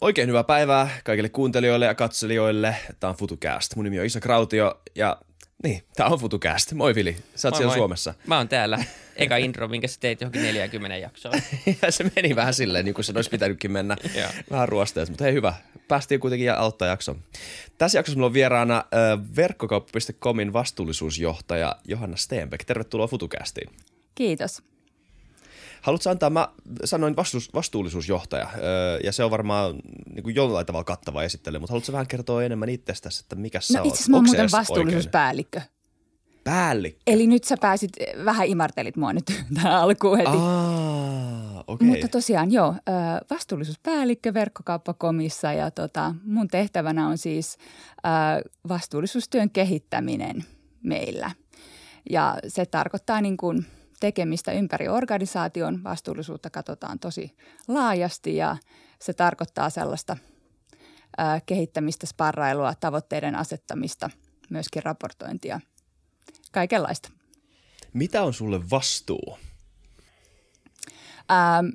Oikein hyvää päivää kaikille kuuntelijoille ja katselijoille. Tämä on FutuCast. Mun nimi on Isa Krautio ja niin, tämä on FutuCast. Moi Vili, sä oot Moi siellä moi. Suomessa. Mä oon täällä. Eka intro, minkä sä teit johonkin 40 jaksoon. ja se meni vähän silleen, niin kuin se olisi pitänytkin mennä. Joo. vähän ruosteessa, mutta hei hyvä. Päästiin kuitenkin ja aloittaa jakso. Tässä jaksossa mulla on vieraana äh, verkkokauppa.comin vastuullisuusjohtaja Johanna Steenbeck. Tervetuloa FutuCastiin. Kiitos. Haluatko antaa, mä sanoin vastuus, vastuullisuusjohtaja, öö, ja se on varmaan niin kuin jollain tavalla kattava esittely, mutta haluatko vähän kertoa enemmän itsestäsi, että mikä sä No oot? itse asiassa mä oon muuten vastuullisuuspäällikkö. oikein? Päällikkö. Eli nyt sä pääsit, vähän imartelit mua nyt tähän alkuun heti. Aa, okei. Mutta tosiaan joo, vastuullisuuspäällikkö verkkokauppakomissa ja tota, mun tehtävänä on siis vastuullisuustyön kehittäminen meillä. Ja se tarkoittaa niin kuin tekemistä ympäri organisaation. Vastuullisuutta katsotaan tosi laajasti ja se tarkoittaa sellaista ö, kehittämistä, sparrailua, tavoitteiden asettamista, myöskin raportointia, kaikenlaista. Mitä on sulle vastuu? Ähm,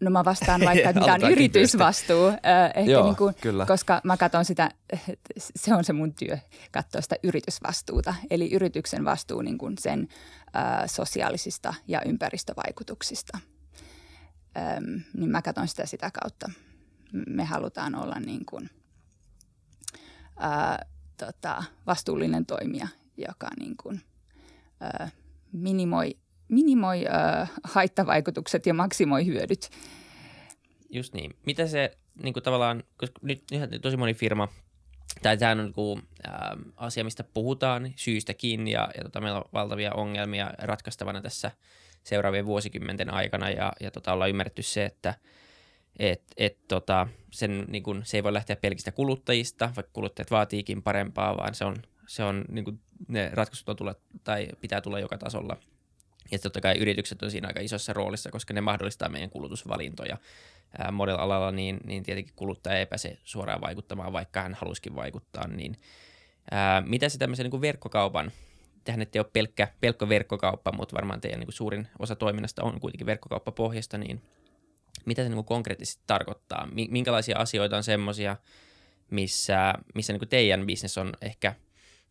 no mä vastaan vaikka, että mitä on yritysvastuu, äh, ehkä Joo, niin kuin, kyllä. koska mä katson sitä, se on se mun työ, katsoa sitä yritysvastuuta. Eli yrityksen vastuu niin kuin sen äh, sosiaalisista ja ympäristövaikutuksista. Ähm, niin mä katson sitä sitä kautta. Me halutaan olla niin kuin, äh, tota, vastuullinen toimija, joka niin kuin, äh, minimoi, minimoi äh, haittavaikutukset ja maksimoi hyödyt. Just niin. Mitä se niin kuin tavallaan, koska nyt nyt tosi moni firma, tai tämä on niin kuin, ä, asia, mistä puhutaan syystäkin, ja, ja tota, meillä on valtavia ongelmia ratkaistavana tässä seuraavien vuosikymmenten aikana, ja, ja tota, ollaan ymmärretty se, että et, et, tota, sen, niin kuin, se ei voi lähteä pelkistä kuluttajista, vaikka kuluttajat vaatiikin parempaa, vaan se on, se on niin kuin, ne ratkaisut on tulla, tai pitää tulla joka tasolla. Ja totta kai yritykset on siinä aika isossa roolissa, koska ne mahdollistaa meidän kulutusvalintoja. Ää, Model-alalla niin, niin tietenkin kuluttaja ei pääse suoraan vaikuttamaan, vaikka hän halusikin vaikuttaa. Niin, ää, mitä se tämmöisen niin kuin verkkokaupan, tähän ette ole pelkkä, pelkkä verkkokauppa, mutta varmaan teidän niin kuin suurin osa toiminnasta on kuitenkin verkkokauppapohjasta, niin mitä se niin kuin konkreettisesti tarkoittaa? Mi- Minkälaisia asioita on semmoisia, missä, missä niin kuin teidän bisnes on ehkä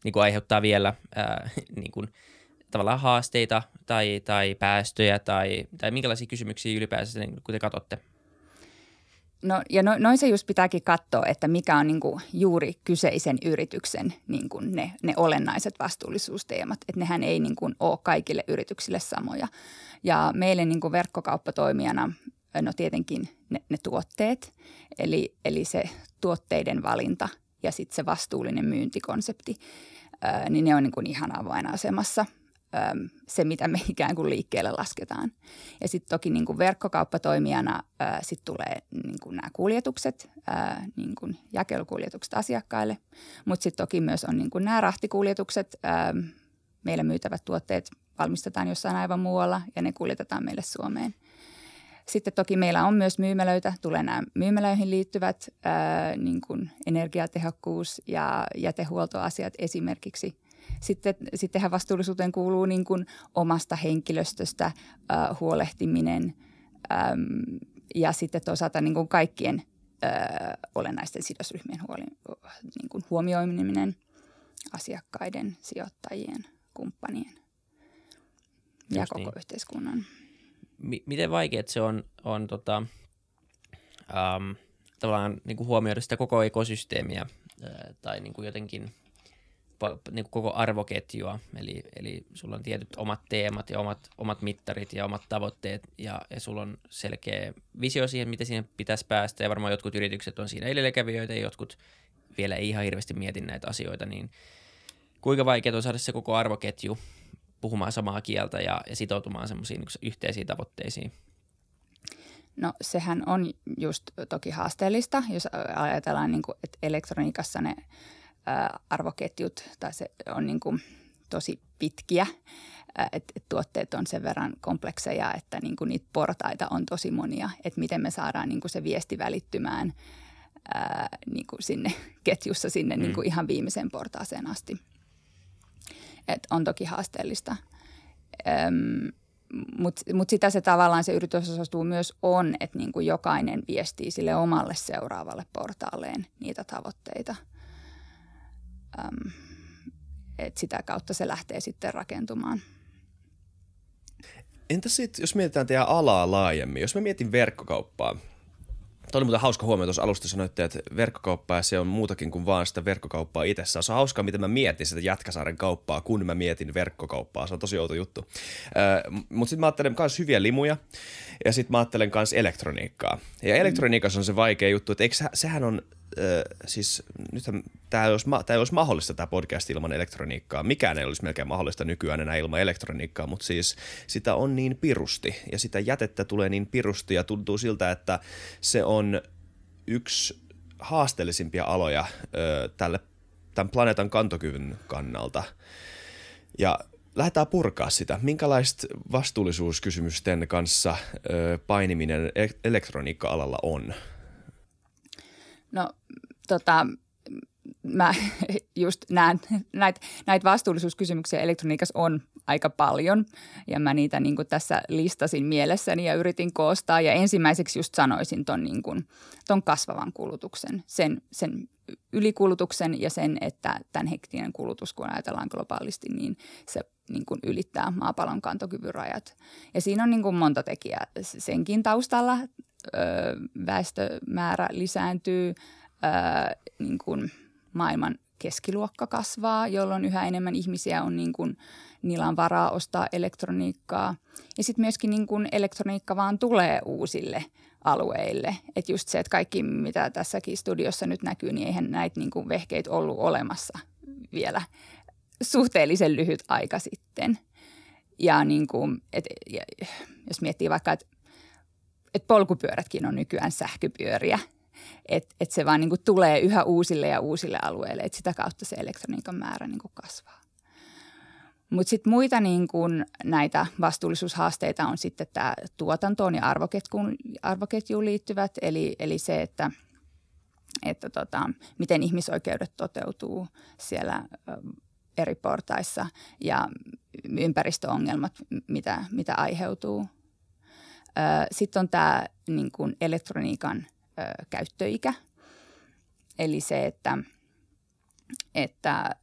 niin kuin aiheuttaa vielä ää, niin kuin, tavallaan haasteita tai, tai päästöjä tai, tai minkälaisia kysymyksiä ylipäänsä, niin kun te katsotte? No, ja no, noin se just pitääkin katsoa, että mikä on niin kuin juuri kyseisen yrityksen niin kuin ne, ne olennaiset vastuullisuusteemat. Että nehän ei niin kuin ole kaikille yrityksille samoja. Ja meille niin kuin verkkokauppatoimijana, no tietenkin ne, ne tuotteet, eli, eli se tuotteiden valinta ja sitten se vastuullinen myyntikonsepti, ää, niin ne on niin kuin ihan avainasemassa – äm, se, mitä me ikään kuin liikkeelle lasketaan. Ja sitten toki niin kuin verkkokauppatoimijana ää, sit tulee niin kuin nämä kuljetukset, ää, niin kuin jakelukuljetukset asiakkaille, mutta sitten toki myös on niin kuin nämä rahtikuljetukset. Ää, meillä myytävät tuotteet valmistetaan jossain aivan muualla ja ne kuljetetaan meille Suomeen. Sitten toki meillä on myös myymälöitä, tulee nämä myymälöihin liittyvät ää, niin kuin energiatehokkuus ja jätehuoltoasiat esimerkiksi – sitten, sittenhän vastuullisuuteen kuuluu niin kuin omasta henkilöstöstä äh, huolehtiminen äm, ja sitten toisaalta niin kuin kaikkien äh, olennaisten sidosryhmien huoli, niin kuin huomioiminen, asiakkaiden, sijoittajien, kumppanien ja Just koko niin. yhteiskunnan. M- miten vaikeat se on, on tota, um, tavallaan niin kuin huomioida sitä koko ekosysteemiä ää, tai niin kuin jotenkin niin kuin koko arvoketjua, eli, eli sulla on tietyt omat teemat ja omat, omat mittarit ja omat tavoitteet, ja, ja sulla on selkeä visio siihen, miten siihen pitäisi päästä, ja varmaan jotkut yritykset on siinä edelläkävijöitä, ja jotkut vielä ei ihan hirveästi mieti näitä asioita, niin kuinka vaikeaa on saada se koko arvoketju puhumaan samaa kieltä ja, ja sitoutumaan semmoisiin niin yhteisiin tavoitteisiin? No sehän on just toki haasteellista, jos ajatellaan, niin kuin, että elektroniikassa ne arvoketjut tai se on niin kuin tosi pitkiä, että et tuotteet on sen verran komplekseja, että niin kuin niitä portaita on tosi monia, että miten me saadaan niin kuin se viesti välittymään ää, niin kuin sinne ketjussa sinne mm. niin kuin ihan viimeiseen portaaseen asti. Et on toki haasteellista. Öm, Mutta mut sitä se tavallaan se yritysosastuu myös on, että niin kuin jokainen viestii sille omalle seuraavalle portaalleen niitä tavoitteita. Öm, et sitä kautta se lähtee sitten rakentumaan. Entä sitten, jos mietitään teidän alaa laajemmin, jos mä mietin verkkokauppaa, Tuo oli muuten hauska huomio tuossa alusta sanoitte, että verkkokauppa ja se on muutakin kuin vaan sitä verkkokauppaa itsessään. Se on hauskaa, miten mä mietin sitä Jätkäsaaren kauppaa, kun mä mietin verkkokauppaa. Se on tosi outo juttu. Öö, Mutta sitten mä ajattelen myös hyviä limuja ja sitten mä ajattelen myös elektroniikkaa. Ja elektroniikassa on se vaikea juttu, että eikö, sehän on äh, siis nythän tämä ei, olisi, tämä ei olisi mahdollista tämä podcast ilman elektroniikkaa. Mikään ei olisi melkein mahdollista nykyään enää ilman elektroniikkaa, mutta siis sitä on niin pirusti ja sitä jätettä tulee niin pirusti ja tuntuu siltä, että se on yksi haasteellisimpia aloja äh, tälle, tämän planeetan kantokyvyn kannalta. Ja lähdetään purkaa sitä. Minkälaista vastuullisuuskysymysten kanssa ö, painiminen elektroniikka-alalla on? No tota, mä just näen, näitä näit vastuullisuuskysymyksiä elektroniikassa on aika paljon. Ja mä niitä niin tässä listasin mielessäni ja yritin koostaa. Ja ensimmäiseksi just sanoisin ton, niin kuin, ton kasvavan kulutuksen, sen, sen ylikulutuksen ja sen, että tämän hektinen kulutus, kun ajatellaan globaalisti, niin se niin kuin ylittää maapallon kantokyvyn rajat. Ja siinä on niin kuin monta tekijää. Senkin taustalla väestömäärä lisääntyy, niin kuin maailman keskiluokka kasvaa, jolloin yhä enemmän ihmisiä on niin kuin, niillä on varaa ostaa elektroniikkaa. Ja sitten myöskin niin kuin elektroniikka vaan tulee uusille alueille. Että just se, että kaikki mitä tässäkin studiossa nyt näkyy, niin eihän näitä niin kuin vehkeitä ollut olemassa vielä suhteellisen lyhyt aika sitten. Ja niin kuin, et, ja, jos miettii vaikka, että että polkupyörätkin on nykyään sähköpyöriä. Että et se vaan niin tulee yhä uusille ja uusille alueille, että sitä kautta se elektroniikan määrä niin kasvaa. Mutta sitten muita niin kuin näitä vastuullisuushaasteita on sitten tämä tuotantoon ja arvoketjuun, arvoketjuun liittyvät, eli, eli se, että, että tota, miten ihmisoikeudet toteutuu siellä eri portaissa ja ympäristöongelmat, mitä, mitä aiheutuu – sitten on tämä niin kuin elektroniikan käyttöikä, eli se, että, että,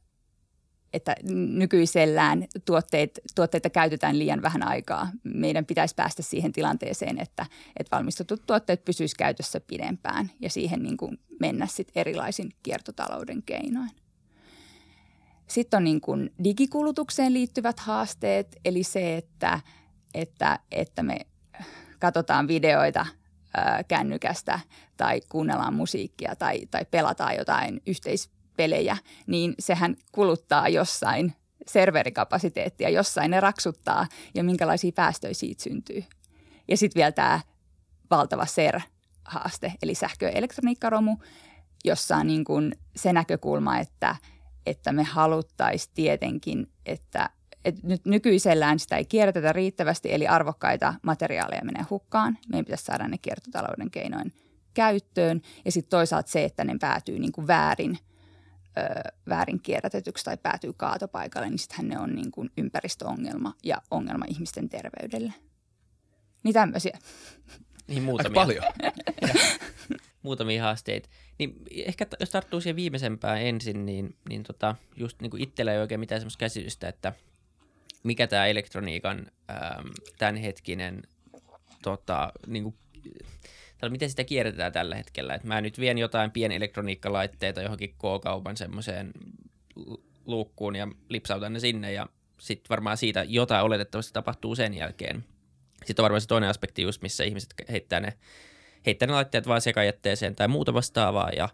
että nykyisellään tuotteet, tuotteita käytetään liian vähän aikaa. Meidän pitäisi päästä siihen tilanteeseen, että, että valmistetut tuotteet pysyisivät käytössä pidempään ja siihen niin kuin mennä sit erilaisin kiertotalouden keinoin. Sitten on niin kuin digikulutukseen liittyvät haasteet, eli se, että, että, että me katsotaan videoita kännykästä tai kuunnellaan musiikkia tai, tai pelataan jotain yhteispelejä, niin sehän kuluttaa jossain serverikapasiteettia, jossain ne raksuttaa ja minkälaisia päästöjä siitä syntyy. Ja sitten vielä tämä valtava SER-haaste, eli sähköelektroniikkaromu, jossa on niin kuin se näkökulma, että, että me haluttaisiin tietenkin, että että nyt nykyisellään sitä ei kierrätetä riittävästi, eli arvokkaita materiaaleja menee hukkaan. Meidän pitäisi saada ne kiertotalouden keinoin käyttöön. Ja sitten toisaalta se, että ne päätyy niin väärin, ö, väärin kierrätetyksi tai päätyy kaatopaikalle, niin sittenhän ne on niin kuin ympäristöongelma ja ongelma ihmisten terveydelle. Niin tämmöisiä. Niin muutamia. Aika paljon. muutamia haasteita. Niin ehkä jos tarttuu siihen viimeisempään ensin, niin, niin tota, just niin kuin itsellä ei oikein mitään semmoista käsitystä, että – mikä tämä elektroniikan ähm, tämänhetkinen, tota, niin kuin, tai miten sitä kierretään tällä hetkellä. Et mä nyt vien jotain pienelektroniikkalaitteita johonkin K-kaupan semmoiseen luukkuun ja lipsautan ne sinne ja sitten varmaan siitä jotain oletettavasti tapahtuu sen jälkeen. Sitten on varmaan se toinen aspekti just, missä ihmiset heittää ne, heittää ne laitteet vaan sekajätteeseen tai muuta vastaavaa ja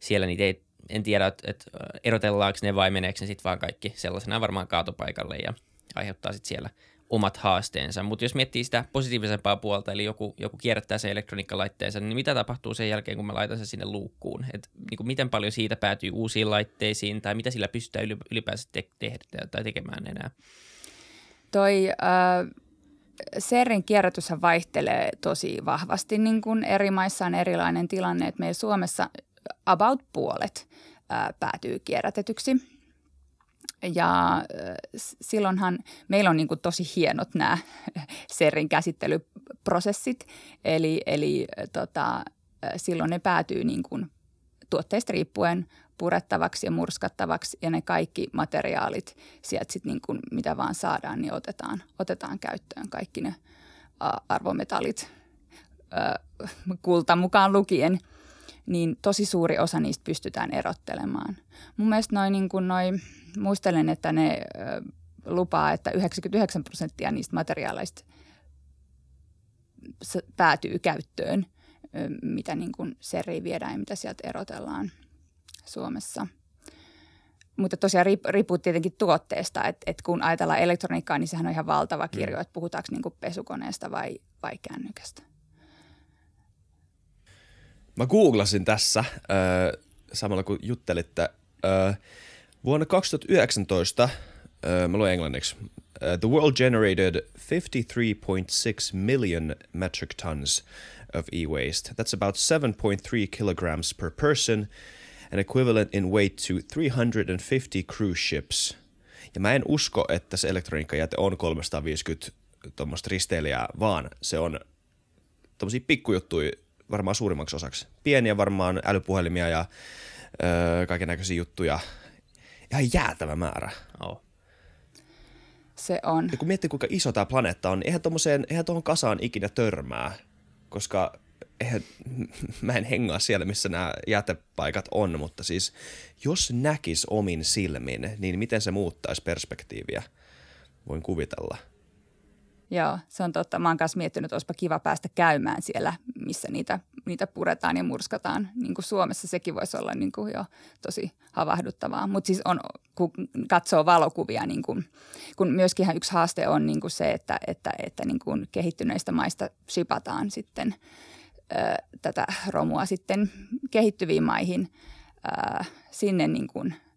siellä niitä ei, en tiedä, että, että erotellaanko ne vai meneekö ne sitten vaan kaikki sellaisena varmaan kaatopaikalle ja aiheuttaa sitten siellä omat haasteensa. Mutta jos miettii sitä positiivisempaa puolta, eli joku, joku kierrättää sen elektroniikkalaitteensa, niin mitä tapahtuu sen jälkeen, kun mä laitan sen sinne luukkuun? Et, niin kuin miten paljon siitä päätyy uusiin laitteisiin, tai mitä sillä pystytään ylipäänsä te- tehdä tai tekemään enää? Toi äh, Serin kierrätyshän vaihtelee tosi vahvasti, niin kuin eri maissa on erilainen tilanne, että meillä Suomessa about puolet äh, päätyy kierrätetyksi – ja silloinhan meillä on niin kuin tosi hienot nämä serrin käsittelyprosessit, eli, eli tota, silloin ne päätyy niin kuin tuotteista riippuen purettavaksi ja murskattavaksi. Ja ne kaikki materiaalit sieltä sit niin kuin mitä vaan saadaan, niin otetaan, otetaan käyttöön kaikki ne arvometallit kulta mukaan lukien, niin tosi suuri osa niistä pystytään erottelemaan. Mun mielestä noin niin kuin noi, muistelen, että ne lupaa, että 99 prosenttia niistä materiaaleista päätyy käyttöön, mitä niin kuin seriin viedään ja mitä sieltä erotellaan Suomessa. Mutta tosiaan riippuu tietenkin tuotteesta, että, että kun ajatellaan elektroniikkaa, niin sehän on ihan valtava kirjo, mm. että puhutaanko niin pesukoneesta vai, vai kännykästä. Mä googlasin tässä samalla kun juttelitte. Vuonna 2019, äh, mä luen englanniksi, the world generated 53.6 million metric tons of e-waste. That's about 7.3 kilograms per person and equivalent in weight to 350 cruise ships. Ja mä en usko, että se elektroniikkajäte on 350 tuommoista risteilijää, vaan se on tuommoisia pikkujuttuja varmaan suurimmaksi osaksi. Pieniä varmaan älypuhelimia ja öö, kaiken näköisiä juttuja. Ihan jäätävä määrä. Oh. Se on. Ja kun miettii, kuinka iso tämä planeetta on, niin eihän, eihän tuohon kasaan ikinä törmää, koska eihän, mä en hengaa siellä, missä nämä jätepaikat on, mutta siis jos näkis omin silmin, niin miten se muuttaisi perspektiiviä, voin kuvitella – Joo, se on totta. Mä oon kanssa miettinyt, että olisipa kiva päästä käymään siellä, missä niitä, niitä puretaan ja murskataan. Niin kuin Suomessa sekin voisi olla niin kuin jo tosi havahduttavaa. Mutta siis on, kun katsoo valokuvia, niin kuin, kun myöskin yksi haaste on niin kuin se, että, että, että niin kuin kehittyneistä maista shipataan sitten ö, tätä romua sitten kehittyviin maihin sinne niin kuin –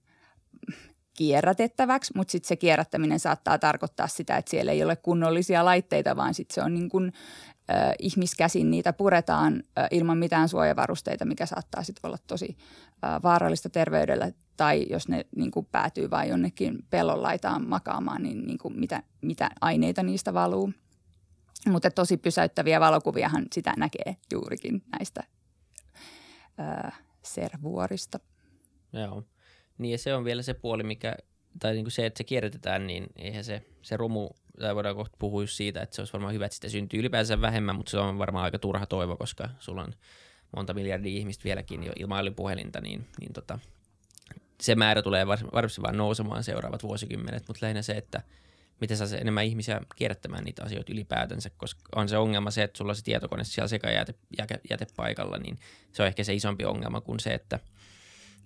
kierrätettäväksi, mutta sitten se kierrättäminen saattaa tarkoittaa sitä, että siellä ei ole kunnollisia laitteita, vaan sitten se on niin kuin, ihmiskäsin niitä puretaan ilman mitään suojavarusteita, mikä saattaa sitten olla tosi äh, vaarallista terveydelle. Tai jos ne niin kuin päätyy vain jonnekin pellon laitaan makaamaan, niin, niin kuin mitä, mitä aineita niistä valuu. Mutta tosi pysäyttäviä valokuviahan sitä näkee juurikin näistä äh, servuorista. Joo. Niin ja se on vielä se puoli, mikä, tai niin kuin se, että se kierrätetään, niin eihän se, se romu, tai voidaan kohta puhua siitä, että se olisi varmaan hyvä, että sitä syntyy ylipäänsä vähemmän, mutta se on varmaan aika turha toivo, koska sulla on monta miljardia ihmistä vieläkin jo ilman niin, niin tota, se määrä tulee varmasti vain nousemaan seuraavat vuosikymmenet, mutta lähinnä se, että miten saa enemmän ihmisiä kierrättämään niitä asioita ylipäätänsä, koska on se ongelma se, että sulla on se tietokone siellä sekajätepaikalla, niin se on ehkä se isompi ongelma kuin se, että –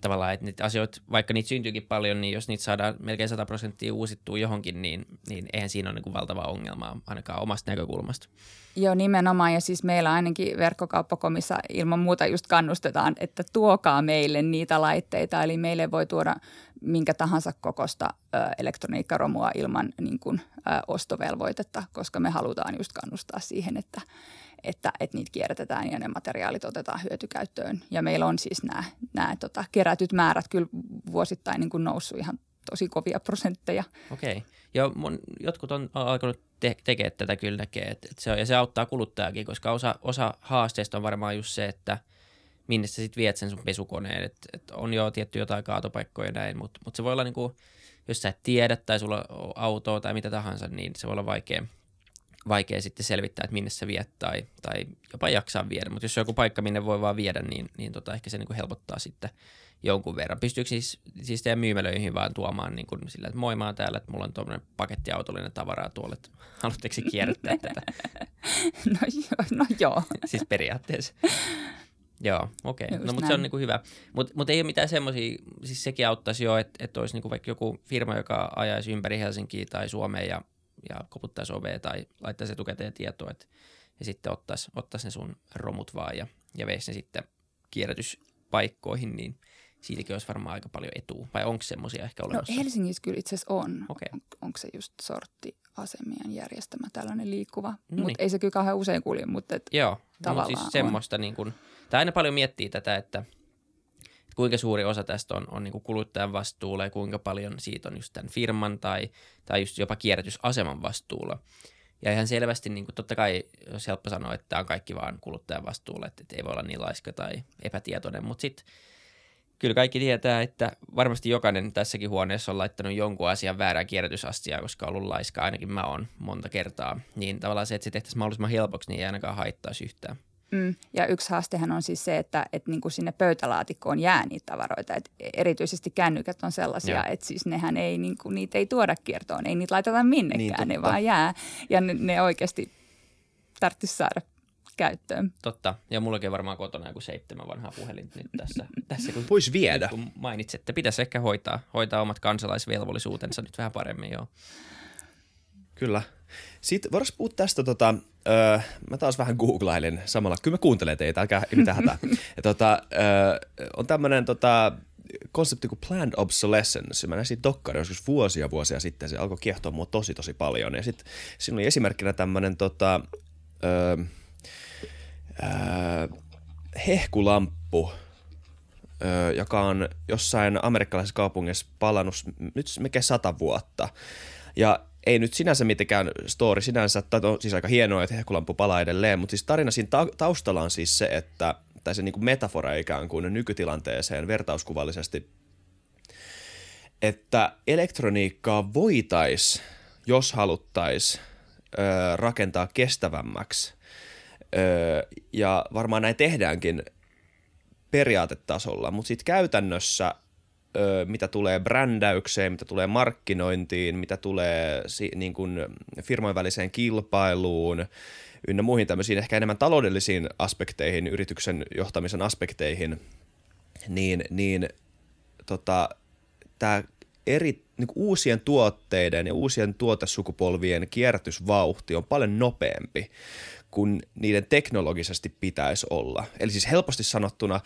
tavallaan, että niitä asioita, vaikka niitä syntyykin paljon, niin jos niitä saadaan melkein 100 prosenttia uusittua johonkin, niin, niin eihän siinä ole niin valtavaa ongelmaa ainakaan omasta näkökulmasta. Joo, nimenomaan. Ja siis meillä ainakin verkkokauppakomissa ilman muuta just kannustetaan, että tuokaa meille niitä laitteita. Eli meille voi tuoda minkä tahansa kokosta elektroniikkaromua ilman niin kuin, ostovelvoitetta, koska me halutaan just kannustaa siihen, että – että, että niitä kierrätetään ja ne materiaalit otetaan hyötykäyttöön. Ja meillä on siis nämä, nämä tota, kerätyt määrät kyllä vuosittain niin kuin noussut ihan tosi kovia prosentteja. Okei. Ja mun, jotkut on alkanut te- tekemään tätä kyllä näkee, että, että se on, ja se auttaa kuluttajakin, koska osa, osa haasteesta on varmaan just se, että minne sä sitten viet sen sun pesukoneen. että et on jo tietty jotain kaatopaikkoja näin, mutta mut se voi olla niinku, jos sä et tiedä tai sulla on autoa tai mitä tahansa, niin se voi olla vaikea – vaikea sitten selvittää, että minne se viet tai, tai jopa jaksaa viedä. Mutta jos on joku paikka, minne voi vaan viedä, niin, niin tota, ehkä se niin kuin helpottaa sitten jonkun verran. Pystyykö siis, siis teidän myymälöihin vaan tuomaan niin kuin sillä, että moi mä oon täällä, että mulla on tuommoinen pakettiautollinen tavaraa tuolla, että haluatteko kierrättää tätä? no, joo, no joo. siis periaatteessa. Joo, okei. Okay. No mutta se on niinku hyvä. Mutta mut ei ole mitään semmoisia, siis sekin auttaisi jo, että, että olisi niinku vaikka joku firma, joka ajaisi ympäri Helsinkiä tai Suomeen ja ja koputtaisi ovea tai laittaisi etukäteen tietoa, että, ja sitten ottaisi, ottaisi ne sun romut vaan ja, ja veisi ne sitten kierrätyspaikkoihin, niin siitäkin olisi varmaan aika paljon etua. Vai onko semmoisia ehkä no, olemassa? No Helsingissä kyllä itse asiassa on. Okay. On, onko se just sorttiasemien järjestämä tällainen liikkuva? No mutta niin. ei se kyllä kauhean usein kulje, mutta et Joo, no, siis semmoista niin kuin, tai aina paljon miettii tätä, että kuinka suuri osa tästä on, on niin kuluttajan vastuulla ja kuinka paljon siitä on just tämän firman tai, tai just jopa kierrätysaseman vastuulla. Ja ihan selvästi, niin kuin totta kai olisi helppo sanoa, että tämä on kaikki vaan kuluttajan vastuulla, että, että ei voi olla niin laiska tai epätietoinen, mutta sitten kyllä kaikki tietää, että varmasti jokainen tässäkin huoneessa on laittanut jonkun asian väärään kierrätysastiaan, koska on ollut laiska, ainakin mä oon monta kertaa. Niin tavallaan se, että se tehtäisiin mahdollisimman helpoksi, niin ei ainakaan haittaisi yhtään. Mm. Ja yksi haastehan on siis se, että, että niin kuin sinne pöytälaatikkoon jää niitä tavaroita. Et erityisesti kännykät on sellaisia, Joo. että siis nehän ei, niin kuin, niitä ei tuoda kiertoon, ei niitä laiteta minnekään, niin, ne vaan jää. Ja ne, ne oikeasti tarvitsisi saada käyttöön. Totta. Ja mullakin on varmaan kotona joku seitsemän vanhaa puhelin nyt tässä. tässä kun, Voisi viedä. Kun mainitsette, pitäisi ehkä hoitaa, hoitaa omat kansalaisvelvollisuutensa nyt vähän paremmin, joo. Kyllä. Sitten voidaan puhua tästä, tota, öö, mä taas vähän googlailin samalla, kyllä mä kuuntelen teitä, älkää mitään hätää. Ja, tota, öö, on tämmöinen tota, konsepti kuin planned obsolescence. Mä näin siitä dokkari joskus vuosia vuosia sitten, se alkoi kiehtoa mua tosi tosi paljon. Ja sitten siinä oli esimerkkinä tämmöinen tota, öö, öö, hehkulamppu, öö, joka on jossain amerikkalaisessa kaupungissa palannut nyt melkein sata vuotta. Ja ei nyt sinänsä mitenkään story sinänsä, tai on siis aika hienoa, että hehkulampu palaa edelleen, mutta siis tarina siinä ta- taustalla on siis se, että, tai se niin kuin metafora ikään kuin nykytilanteeseen vertauskuvallisesti, että elektroniikkaa voitaisiin, jos haluttaisiin, rakentaa kestävämmäksi. Öö, ja varmaan näin tehdäänkin periaatetasolla, mutta sitten käytännössä mitä tulee brändäykseen, mitä tulee markkinointiin, mitä tulee niin kuin firmojen väliseen kilpailuun, ynnä muihin tämmöisiin ehkä enemmän taloudellisiin aspekteihin, yrityksen johtamisen aspekteihin, niin, niin tota, tämä eri niin uusien tuotteiden ja uusien tuotesukupolvien kierrätysvauhti on paljon nopeampi kuin niiden teknologisesti pitäisi olla. Eli siis helposti sanottuna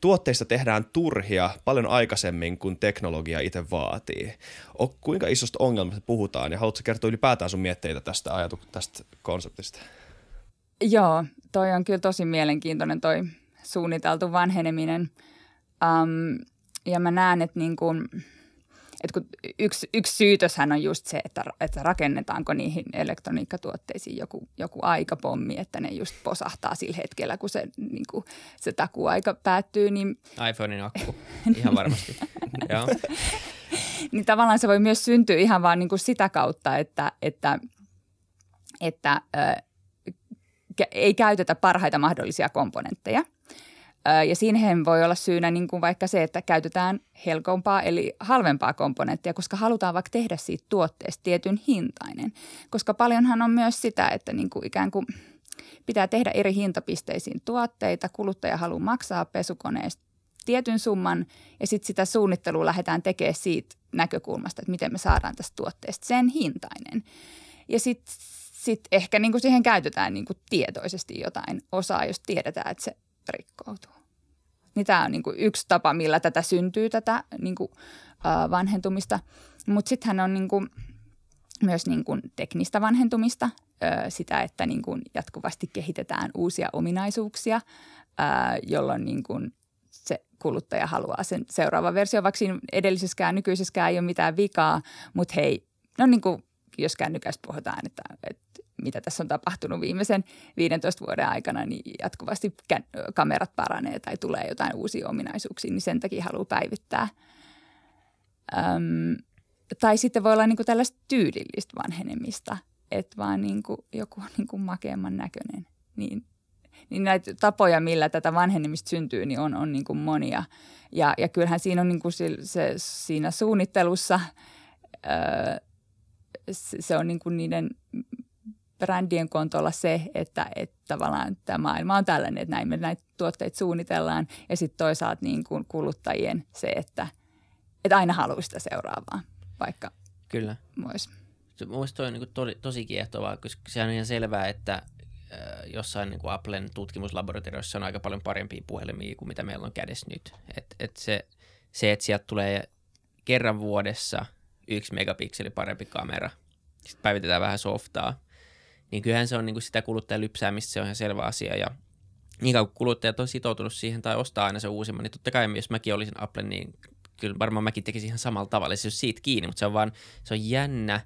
tuotteista tehdään turhia paljon aikaisemmin kuin teknologia itse vaatii. O, kuinka isosta ongelmasta puhutaan ja haluatko kertoa ylipäätään sun mietteitä tästä, ajatu, tästä konseptista? Joo, toi on kyllä tosi mielenkiintoinen toi suunniteltu vanheneminen. Um, ja mä näen, että niin kun, että kun yksi, yksi syytöshän on just se, että, että rakennetaanko niihin elektroniikkatuotteisiin joku, joku aikapommi, että ne just posahtaa sillä hetkellä, kun se, niin kuin, se takuaika päättyy. Niin... iPhonein akku, ihan varmasti. Joo. niin tavallaan se voi myös syntyä ihan vaan niin kuin sitä kautta, että, että, että äh, ei käytetä parhaita mahdollisia komponentteja – ja siihen voi olla syynä niin kuin vaikka se, että käytetään helpompaa eli halvempaa komponenttia, koska halutaan vaikka tehdä siitä tuotteesta tietyn hintainen. Koska paljonhan on myös sitä, että niin kuin ikään kuin pitää tehdä eri hintapisteisiin tuotteita, kuluttaja haluaa maksaa pesukoneesta tietyn summan ja sitten sitä suunnittelua lähdetään tekemään siitä näkökulmasta, että miten me saadaan tästä tuotteesta sen hintainen. Ja sitten sit ehkä niin kuin siihen käytetään niin kuin tietoisesti jotain osaa, jos tiedetään, että se rikkoutuu. Niin tämä on niin kuin yksi tapa, millä tätä syntyy, tätä niin kuin, äh, vanhentumista. Mutta sittenhän on niin kuin, myös niin kuin teknistä vanhentumista, sitä, että niin kuin jatkuvasti kehitetään uusia ominaisuuksia, jolloin niin kuin se kuluttaja haluaa sen seuraava versio, vaikka siinä edellisessäkään, nykyisessäkään ei ole mitään vikaa, mutta hei, no niin kuin jos kännykästä puhutaan, että, että mitä tässä on tapahtunut viimeisen 15 vuoden aikana, niin jatkuvasti kamerat paranee tai tulee jotain uusia ominaisuuksia, niin sen takia haluaa päivittää. Öm, tai sitten voi olla niin kuin tällaista tyylillistä vanhenemista, että vaan niin kuin joku on niin kuin makeamman näköinen. Niin, niin näitä tapoja, millä tätä vanhenemista syntyy, niin on, on niin kuin monia. Ja, ja kyllähän siinä on niin kuin se, se, siinä suunnittelussa, öö, se, se on niin kuin niiden brändien kontolla se, että, että tavallaan tämä maailma on tällainen, että näin me näitä tuotteita suunnitellaan. Ja sitten toisaalta niin kuin kuluttajien se, että, että aina haluaa sitä seuraavaa, vaikka Kyllä. Myös. Mielestäni toi on niin tosi, tosi kiehtovaa, koska se on ihan selvää, että äh, jossain niin kuin Applen tutkimuslaboratorioissa on aika paljon parempia puhelimia kuin mitä meillä on kädessä nyt. Et, et se, se, että sieltä tulee kerran vuodessa yksi megapikseli parempi kamera, sitten päivitetään vähän softaa, niin kyllähän se on niin kuin sitä kuluttajan lypsäämistä, se on ihan selvä asia. Ja niin kauan kun kuluttajat on sitoutunut siihen tai ostaa aina se uusimman, niin totta kai jos mäkin olisin Apple, niin kyllä varmaan mäkin tekisin ihan samalla tavalla. Se on siitä kiinni, mutta se on vaan, se on jännä,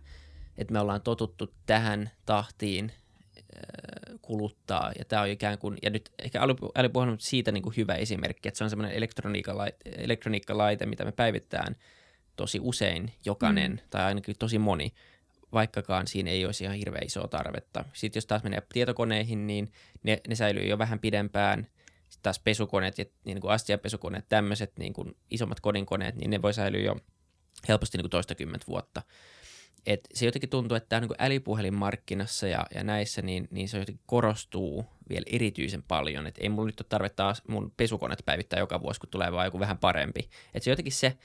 että me ollaan totuttu tähän tahtiin äh, kuluttaa. Ja tämä on ikään kuin, ja nyt ehkä älypuhelin on siitä niin kuin hyvä esimerkki, että se on semmoinen elektroniikkalaite, elektroniikkalaite, mitä me päivitetään tosi usein jokainen, mm. tai ainakin tosi moni, vaikkakaan siinä ei olisi ihan hirveän isoa tarvetta. Sitten jos taas menee tietokoneihin, niin ne, ne säilyy jo vähän pidempään. Sitten taas pesukoneet, niin kuin astiapesukoneet, tämmöiset niin kuin isommat kodinkoneet, niin ne voi säilyä jo helposti niin kuin toistakymmentä vuotta. Et se jotenkin tuntuu, että tämä niin älypuhelinmarkkinassa ja, ja näissä, niin, niin se jotenkin korostuu vielä erityisen paljon. Et ei mulla nyt ole tarvetta mun pesukoneet päivittää joka vuosi, kun tulee vaan joku vähän parempi. Et se jotenkin se,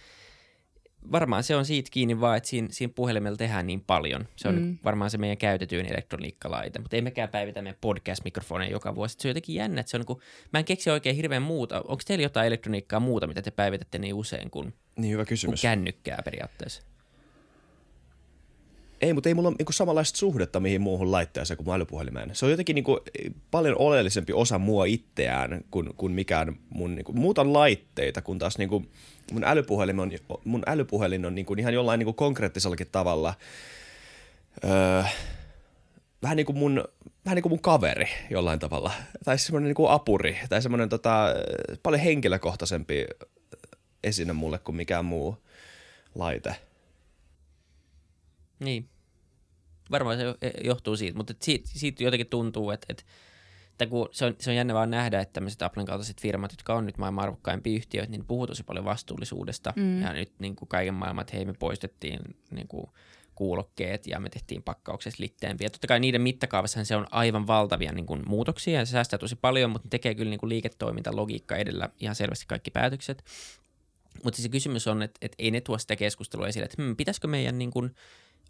varmaan se on siitä kiinni vaan, että siinä, siinä puhelimella tehdään niin paljon. Se on mm. varmaan se meidän käytetyin elektroniikkalaite, mutta ei mekään päivitä meidän podcast-mikrofoneja joka vuosi. Se on jotenkin jännä, että se on niin kuin, mä en keksi oikein hirveän muuta. Onko teillä jotain elektroniikkaa muuta, mitä te päivitätte niin usein kuin, niin hyvä kysymys. kuin kännykkää periaatteessa? Ei, mutta ei mulla ole niin samanlaista suhdetta mihin muuhun laitteeseen kuin älypuhelimeen. Se on jotenkin niin kuin, paljon oleellisempi osa mua itseään kuin, kuin mikään mun, niin kuin, muutan laitteita, kun taas niin kuin, mun älypuhelin on, mun älypuhelin on niin kuin, ihan jollain niin kuin konkreettisellakin tavalla öö, vähän niin kuin mun, vähän niin kuin mun kaveri jollain tavalla. Tai semmoinen niin kuin apuri, tai semmoinen tota, paljon henkilökohtaisempi esine mulle kuin mikään muu laite. Niin. Varmaan se johtuu siitä, mutta siitä, siitä jotenkin tuntuu, että, että, että kun se, on, se on jännä vaan nähdä, että tämmöiset Applen kaltaiset firmat, jotka on nyt maailman arvokkaimpia yhtiöitä, niin puhuu tosi paljon vastuullisuudesta. Mm. Ja nyt niin kuin kaiken maailman, että hei me poistettiin niin kuin kuulokkeet ja me tehtiin pakkauksessa litteempiä. Ja totta kai niiden mittakaavassa se on aivan valtavia niin kuin, muutoksia ja se säästää tosi paljon, mutta tekee kyllä niin kuin, liiketoimintalogiikka edellä ihan selvästi kaikki päätökset. Mutta se kysymys on, että, että ei ne tuo sitä keskustelua esille, että hmm, pitäisikö meidän niin kuin,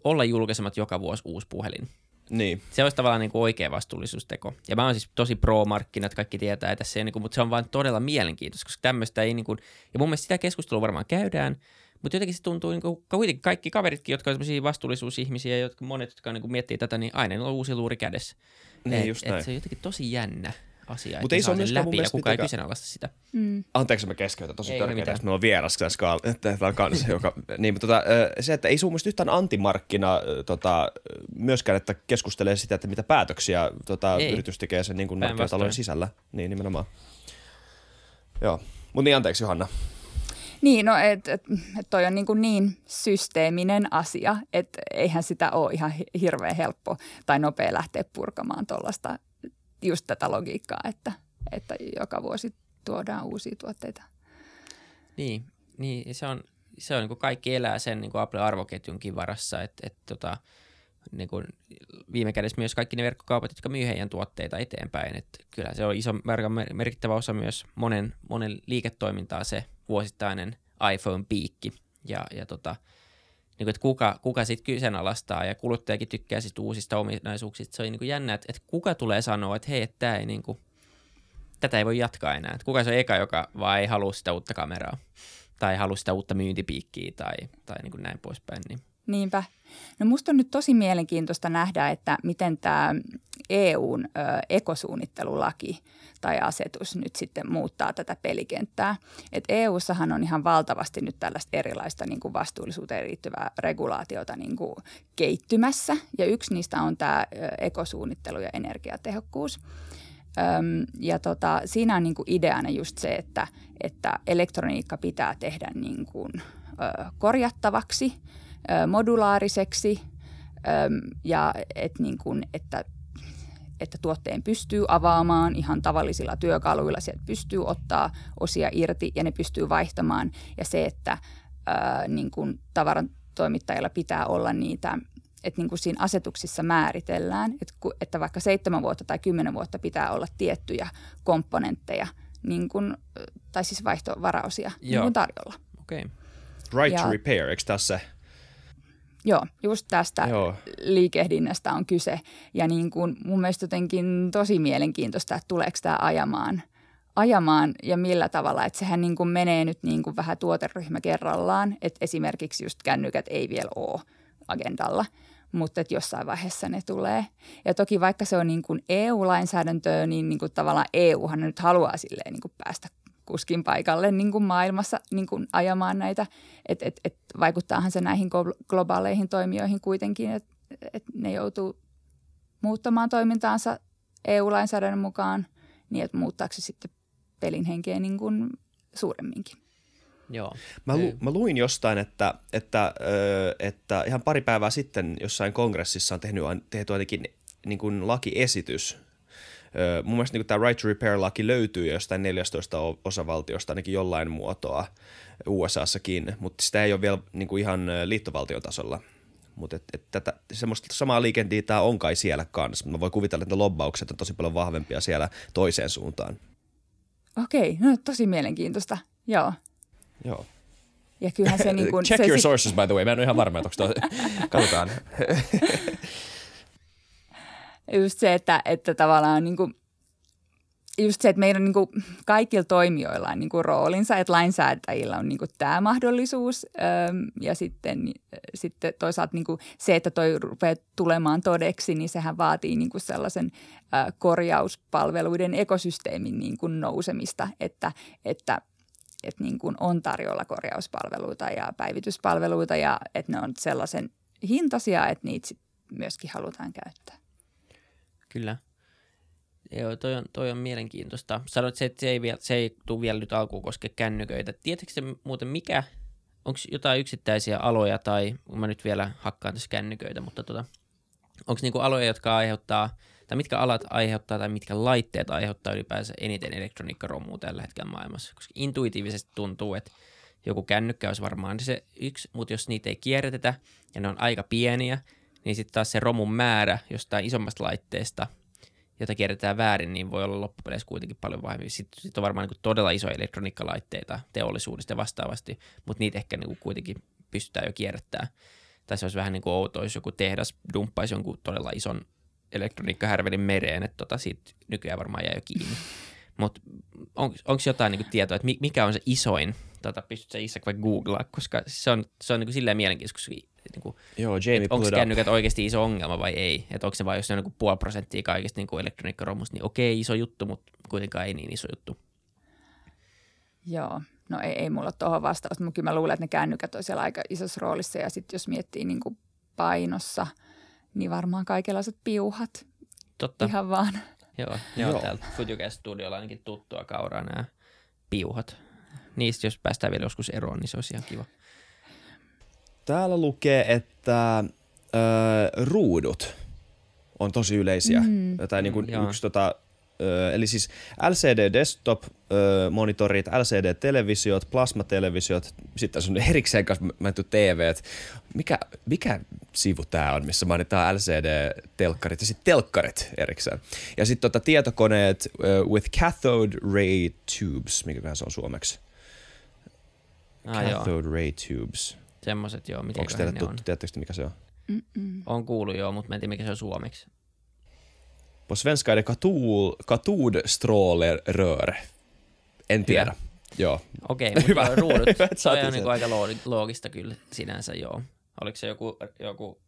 olla julkaisemat joka vuosi uusi puhelin. Niin. Se olisi tavallaan niin kuin oikea vastuullisuusteko. Ja mä oon siis tosi pro-markkinat, kaikki tietää tässä, niin kuin, mutta se on vaan todella mielenkiintoista, koska tämmöistä ei niin kuin, ja mun mielestä sitä keskustelua varmaan käydään, mutta jotenkin se tuntuu, niin kuin, kuitenkin kaikki kaveritkin, jotka on vastuullisuusihmisiä, jotka monet, jotka niin kuin miettii tätä, niin aina on uusi luuri kädessä. Niin, et, just näin. Et se on jotenkin tosi jännä asia, Mutta ei se ole myöskään läpi ja kukaan ei kyseenalaista sitä. Mm. Anteeksi, mä keskeytän tosi tärkeää, että meillä on vieras tässä täällä kanssa. joka, niin, mutta tota, se, että ei sun mielestä yhtään antimarkkina tota, myöskään, että keskustelee sitä, että mitä päätöksiä tota, yritys tekee sen niin markkinatalouden sisällä. Niin nimenomaan. Joo, mutta niin anteeksi Johanna. Niin, no et, et, et toi on niin, kuin niin systeeminen asia, että eihän sitä ole ihan hirveän helppo tai nopea lähteä purkamaan tuollaista just tätä logiikkaa, että, että joka vuosi tuodaan uusia tuotteita. Niin, niin se on, se on niin kuin kaikki elää sen niin kuin Apple-arvoketjunkin varassa, että, että tota, niin kuin viime kädessä myös kaikki ne verkkokaupat, jotka myy heidän tuotteita eteenpäin. Että kyllä se on iso merkittävä osa myös monen, monen liiketoimintaa se vuosittainen iPhone-piikki. Ja, ja tota, niin että kuka, kuka sitten kyseenalaistaa ja kuluttajakin tykkää sitten uusista ominaisuuksista. Se on niin kuin jännä, että, että kuka tulee sanoa, että hei, että ei niin kuin, tätä ei voi jatkaa enää. Että kuka se on eka, joka vai ei halua sitä uutta kameraa tai halua sitä uutta myyntipiikkiä tai, tai niin kuin näin poispäin. Niin. Niinpä. No musta on nyt tosi mielenkiintoista nähdä, että miten tämä EUn ö, ekosuunnittelulaki tai asetus nyt sitten muuttaa tätä pelikenttää. Et EUssahan on ihan valtavasti nyt tällaista erilaista niin kuin vastuullisuuteen liittyvää regulaatiota niin kuin keittymässä. Ja yksi niistä on tämä ekosuunnittelu ja energiatehokkuus. Öm, ja tota, siinä on niin kuin ideana just se, että, että elektroniikka pitää tehdä niin kuin, ö, korjattavaksi – modulaariseksi ja et niin kuin, että, että tuotteen pystyy avaamaan ihan tavallisilla työkaluilla. Sieltä pystyy ottaa osia irti ja ne pystyy vaihtamaan. Ja se, että ää, niin kuin tavaran toimittajilla pitää olla niitä että niin kuin siinä asetuksissa määritellään, että, että vaikka seitsemän vuotta tai kymmenen vuotta pitää olla tiettyjä komponentteja, niin kuin, tai siis vaihtovaraosia niin kuin tarjolla. Okay. Right ja, to repair, eikö tässä Joo, just tästä Joo. liikehdinnästä on kyse. Ja niin kuin mun mielestä jotenkin tosi mielenkiintoista, että tuleeko tämä ajamaan, ajamaan ja millä tavalla. Että sehän niin kuin menee nyt niin kuin vähän tuoteryhmä kerrallaan. Että esimerkiksi just kännykät ei vielä ole agendalla. mutta että jossain vaiheessa ne tulee. Ja toki vaikka se on niin kuin EU-lainsäädäntöä, niin, niin kuin tavallaan EUhan nyt haluaa silleen niin kuin päästä kuskin paikalle niin kuin maailmassa niin kuin ajamaan näitä, että et, et vaikuttaahan se näihin globaaleihin toimijoihin kuitenkin, että et ne joutuu muuttamaan toimintaansa EU-lainsäädännön mukaan niin, että muuttaako se sitten pelin henkeä niin kuin suuremminkin. Joo. Mä, lu, mä luin jostain, että, että, että ihan pari päivää sitten jossain kongressissa on tehnyt, tehty ainakin niin kuin lakiesitys. Mun mielestä niin tämä Right to Repair-laki löytyy jostain 14 osavaltiosta ainakin jollain muotoa USAssakin, mutta sitä ei ole vielä niin kuin ihan liittovaltiotasolla. Mutta et, et tätä, semmoista samaa liikentiin on kai siellä kanssa. Mä voin kuvitella, että lobbaukset on tosi paljon vahvempia siellä toiseen suuntaan. Okei, no tosi mielenkiintoista. Joo. Joo. Ja kyllähän se niin kuin, Check se your sources by the way, mä en ole ihan varma, että onko Katsotaan. just se, että, että tavallaan niin kuin, just se, että meidän niin kuin kaikilla toimijoilla on niin kuin roolinsa, että lainsäätäjillä on niin kuin tämä mahdollisuus ja sitten, sitten toisaalta niin kuin se, että toi rupeaa tulemaan todeksi, niin sehän vaatii niin kuin sellaisen korjauspalveluiden ekosysteemin niin kuin nousemista, että, että että niin kuin on tarjolla korjauspalveluita ja päivityspalveluita ja että ne on sellaisen hintaisia, että niitä myöskin halutaan käyttää. Kyllä. Joo, toi on, toi on mielenkiintoista. Sanoit, että se ei, vielä, se ei tule vielä nyt alkuun koske kännyköitä. Tiedätkö se muuten mikä, onko jotain yksittäisiä aloja tai, mä nyt vielä hakkaan tässä kännyköitä, mutta tota, onko niinku aloja, jotka aiheuttaa – tai mitkä alat aiheuttaa tai mitkä laitteet aiheuttaa ylipäänsä eniten elektroniikkaromua tällä hetkellä maailmassa. Koska intuitiivisesti tuntuu, että joku kännykkä olisi varmaan se yksi, mutta jos niitä ei kierrätetä ja ne on aika pieniä, niin sitten taas se romun määrä jostain isommasta laitteesta, jota kierretään väärin, niin voi olla loppupeleissä kuitenkin paljon vahvempi. Sitten sit on varmaan niin todella isoja elektroniikkalaitteita teollisuudesta vastaavasti, mutta niitä ehkä niin kuitenkin pystytään jo kierrättämään. Tai se olisi vähän niin kuin outoa, jos joku tehdas dumppaisi jonkun todella ison elektroniikkahärvelin mereen, että tota, siitä nykyään varmaan jää jo kiinni. Mutta on, onko jotain niinku tietoa, että mikä on se isoin, tota, pystytkö sä Isak vaikka googlaa, koska se on, se on niinku silleen mielenkiintoista, niinku, Joo, Jamie onko kännykät oikeasti iso ongelma vai ei, että onko se vain, jos se on niinku puoli prosenttia kaikista niinku elektroniikkaromusta, niin okei, iso juttu, mutta kuitenkaan ei niin iso juttu. Joo, no ei, ei mulla ole tuohon vastausta, mutta kyllä mä luulen, että ne kännykät on siellä aika isossa roolissa ja sitten jos miettii niinku painossa – niin varmaan kaikenlaiset piuhat. Totta. Ihan vaan. Joo, joo, joo. täältä Futucast Studiolla ainakin tuttua kauraa nämä piuhat. Niistä jos päästään vielä joskus eroon, niin se olisi ihan kiva. Täällä lukee, että äh, ruudut on tosi yleisiä. Mm. Tai niin kuin yksi tota, eli siis LCD desktop monitorit, LCD televisiot, plasmatelevisiot, sitten on erikseen kanssa mainittu TV, mikä, mikä sivu tämä on, missä mainitaan LCD-telkkarit ja sitten telkkarit erikseen. Ja sitten tota, tietokoneet uh, with cathode ray tubes, mikä se on suomeksi? Ah, cathode joo. ray tubes. Semmoiset joo, miten Onko teille tuttu, tiedättekö mikä se on? Mm-mm. On kuullut joo, mutta mä en tiedä mikä se on suomeksi. På svenska är det katol, katodstrålerör. En tiedä. Joo. Okei, okay, mutta ruudut, se on niin aika loogista kyllä sinänsä, joo. Oliko se joku, joku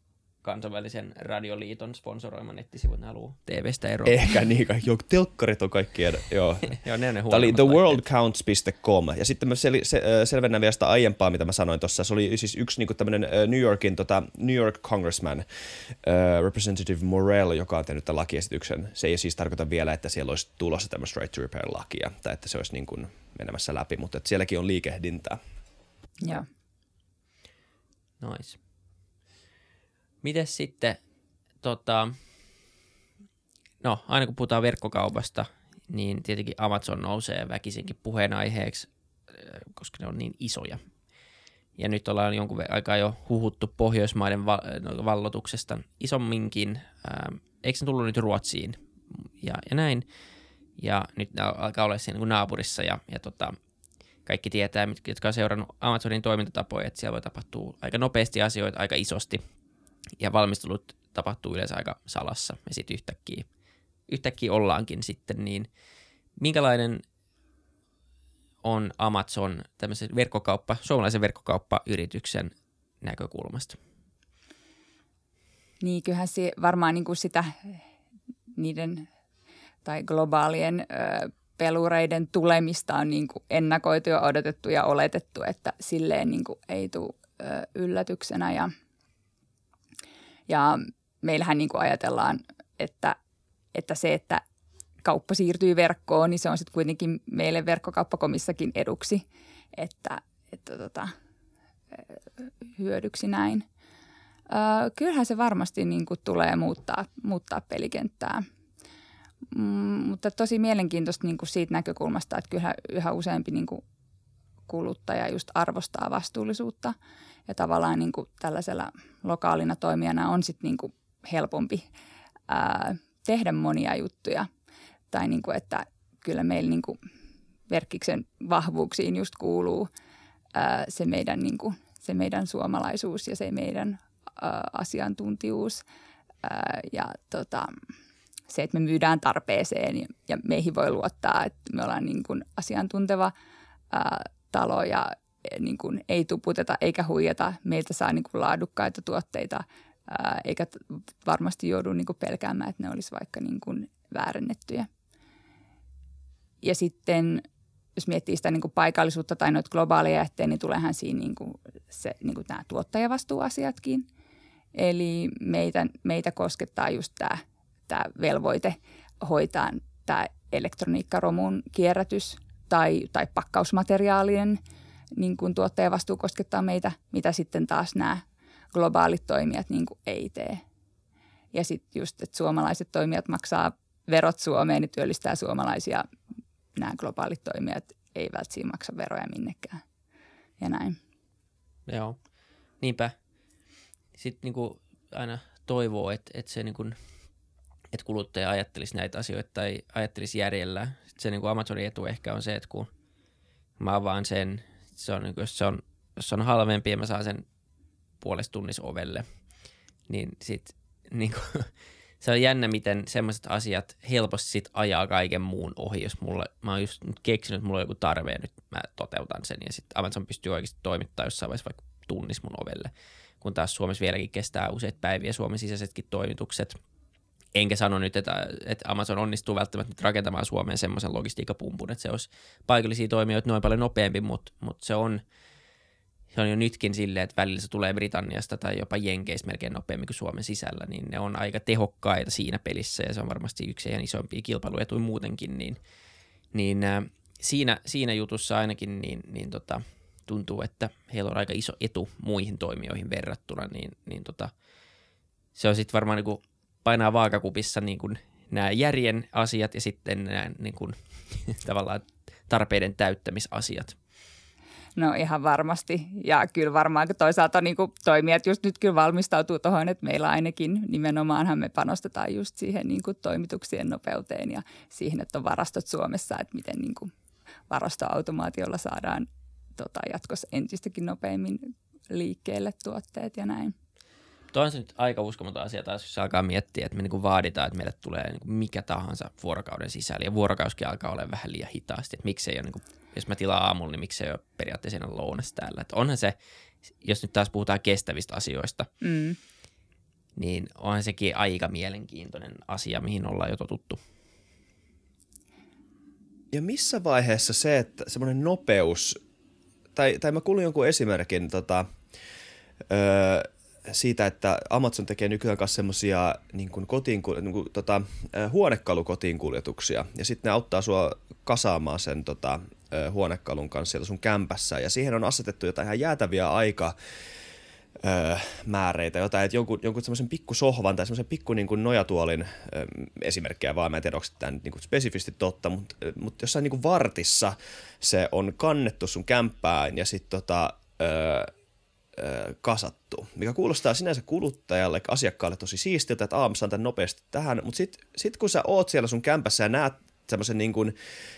kansainvälisen radioliiton sponsoroima nettisivut, ne haluaa TV-stä eroa. Ehkä niin, joo, telkkarit on kaikkien, joo. joo, ne on ne Tämä oli theworldcounts.com, ja sitten mä sel, se, selvennän vielä sitä aiempaa, mitä mä sanoin tuossa. Se oli siis yksi niin tämmöinen New Yorkin, tota, New York congressman, uh, Representative Morell, joka on tehnyt tämän lakiesityksen. Se ei siis tarkoita vielä, että siellä olisi tulossa tämmöistä right to repair-lakia, tai että se olisi niin kuin menemässä läpi, mutta että sielläkin on liikehdintää. Joo. Nice. Mites sitten, tota, no aina kun puhutaan verkkokaupasta, niin tietenkin Amazon nousee väkisinkin puheenaiheeksi, äh, koska ne on niin isoja. Ja nyt ollaan jonkun aikaa jo huhuttu Pohjoismaiden no, vallotuksesta isomminkin. Ähm, eikö se tullut nyt Ruotsiin? Ja, ja näin. Ja nyt ne alkaa olla siinä niin naapurissa ja, ja tota, kaikki tietää, jotka on seurannut Amazonin toimintatapoja, että siellä voi tapahtua aika nopeasti asioita, aika isosti ja valmistelut tapahtuu yleensä aika salassa ja sitten yhtäkkiä, yhtäkkiä ollaankin sitten, niin minkälainen on Amazon tämmöisen verkkokauppa, suomalaisen verkkokauppayrityksen näkökulmasta? Niin kyllähän se varmaan niin kuin sitä niiden tai globaalien ö, pelureiden tulemista on niin kuin ennakoitu ja odotettu ja oletettu, että silleen niin kuin ei tule ö, yllätyksenä. Ja, ja meillähän niin kuin ajatellaan, että, että se, että kauppa siirtyy verkkoon, niin se on sitten kuitenkin meille verkkokauppakomissakin eduksi, että, että tota, hyödyksi näin. Kyllähän se varmasti niin kuin tulee muuttaa, muuttaa pelikenttää. Mm, mutta tosi mielenkiintoista niin kuin siitä näkökulmasta, että kyllähän yhä useampi niin kuin kuluttaja just arvostaa vastuullisuutta. Ja tavallaan niin kuin tällaisella lokaalina toimijana on sitten niin kuin helpompi ää, tehdä monia juttuja. Tai niin kuin, että kyllä meillä niin kuin verkkiksen vahvuuksiin just kuuluu ää, se, meidän, niin kuin, se meidän suomalaisuus ja se meidän ää, asiantuntijuus. Ää, ja tota, se, että me myydään tarpeeseen ja, ja meihin voi luottaa, että me ollaan niin kuin asiantunteva ää, talo ja niin kuin ei tuputeta eikä huijata. Meiltä saa niin kuin laadukkaita tuotteita ää, eikä varmasti joudu niin kuin pelkäämään, että ne olisi vaikka niin kuin väärennettyjä. Ja sitten jos miettii sitä niin kuin paikallisuutta tai noita globaaleja jätteitä, niin tuleehan siinä niin kuin se, niin kuin nämä tuottajavastuuasiatkin. Eli meitä, meitä koskettaa just tämä, tämä velvoite hoitaa tämä elektroniikkaromun kierrätys tai, tai pakkausmateriaalien niin kuin tuottajavastuu koskettaa meitä, mitä sitten taas nämä globaalit toimijat niin kuin ei tee. Ja sitten just, että suomalaiset toimijat maksaa verot Suomeen, niin työllistää suomalaisia. Nämä globaalit toimijat eivät siinä maksa veroja minnekään. Ja näin. Joo, niinpä. Sitten niin kuin aina toivoo, että, että se niin kuin, että kuluttaja ajattelisi näitä asioita tai ajattelisi järjellä. Sitten se niin kuin Amazonin etu ehkä on se, että kun mä avaan sen, se on, niin kuin, jos, se on, jos se on halvempi ja mä saan sen puolesta tunnissa ovelle, niin sit niin kuin, se on jännä, miten semmoiset asiat helposti sit ajaa kaiken muun ohi, jos mulla, mä oon just nyt keksinyt, että mulla on joku tarve ja nyt mä toteutan sen. Ja sitten Amazon pystyy oikeasti toimittaa jossain vaiheessa vaikka tunnis mun ovelle, kun taas Suomessa vieläkin kestää useita päiviä Suomen sisäisetkin toimitukset. Enkä sano nyt, että, että Amazon onnistuu välttämättä nyt rakentamaan Suomeen semmoisen logistiikkapumpun, että se olisi paikallisia toimijoita noin paljon nopeampi, mutta, mutta se on – se on jo nytkin silleen, että välillä se tulee Britanniasta tai jopa Jenkeistä melkein nopeammin kuin Suomen sisällä, niin ne on aika tehokkaita siinä pelissä ja se on varmasti yksi ihan isompia kilpailuetuja muutenkin, niin, niin äh, siinä, siinä jutussa ainakin niin, niin tota, tuntuu, että heillä on aika iso etu muihin toimijoihin verrattuna, niin, niin tota, se on sitten varmaan niin painaa vaakakupissa niin kuin nämä järjen asiat ja sitten nämä niin kuin, tavallaan tarpeiden täyttämisasiat. No ihan varmasti. Ja kyllä varmaan toisaalta niin kuin toimijat just nyt kyllä valmistautuu tuohon, että meillä ainakin nimenomaanhan me panostetaan just siihen niin kuin toimituksien nopeuteen ja siihen, että on varastot Suomessa, että miten niin kuin varastoautomaatiolla saadaan tota, jatkossa entistäkin nopeammin liikkeelle tuotteet ja näin. Tuo on se nyt aika uskomaton asia taas, jos alkaa miettiä, että me niin vaaditaan, että meille tulee niin mikä tahansa vuorokauden sisällä. Ja vuorokauskin alkaa olla vähän liian hitaasti. Että miksei ole, niin jos mä tilaan aamulla, niin miksei ole periaatteessa enää lounas täällä. Että onhan se, jos nyt taas puhutaan kestävistä asioista, mm. niin onhan sekin aika mielenkiintoinen asia, mihin ollaan jo totuttu. Ja missä vaiheessa se, että semmoinen nopeus, tai, tai mä kuulin jonkun esimerkin tota, öö, siitä, että Amazon tekee nykyään kanssa semmoisia niin kotiin, niin tota, huonekalukotiin kuljetuksia, ja sitten ne auttaa sua kasaamaan sen tota, huonekalun kanssa siellä sun kämpässä, ja siihen on asetettu jotain ihan jäätäviä aika öö, määreitä, jotain, että jonkun, jonkun semmoisen pikku sohvan tai semmoisen pikku niin kuin nojatuolin öö, esimerkkejä vaan, mä en tiedä, onko tämä niin kuin spesifisti totta, mutta, mutta jossain niin kuin vartissa se on kannettu sun kämppään. Ja sitten tota, kasattu, mikä kuulostaa sinänsä kuluttajalle, asiakkaalle tosi siistiltä, että aah, saan tämän nopeasti tähän, mutta sitten sit kun sä oot siellä sun kämpässä ja näet semmoisen niin kuin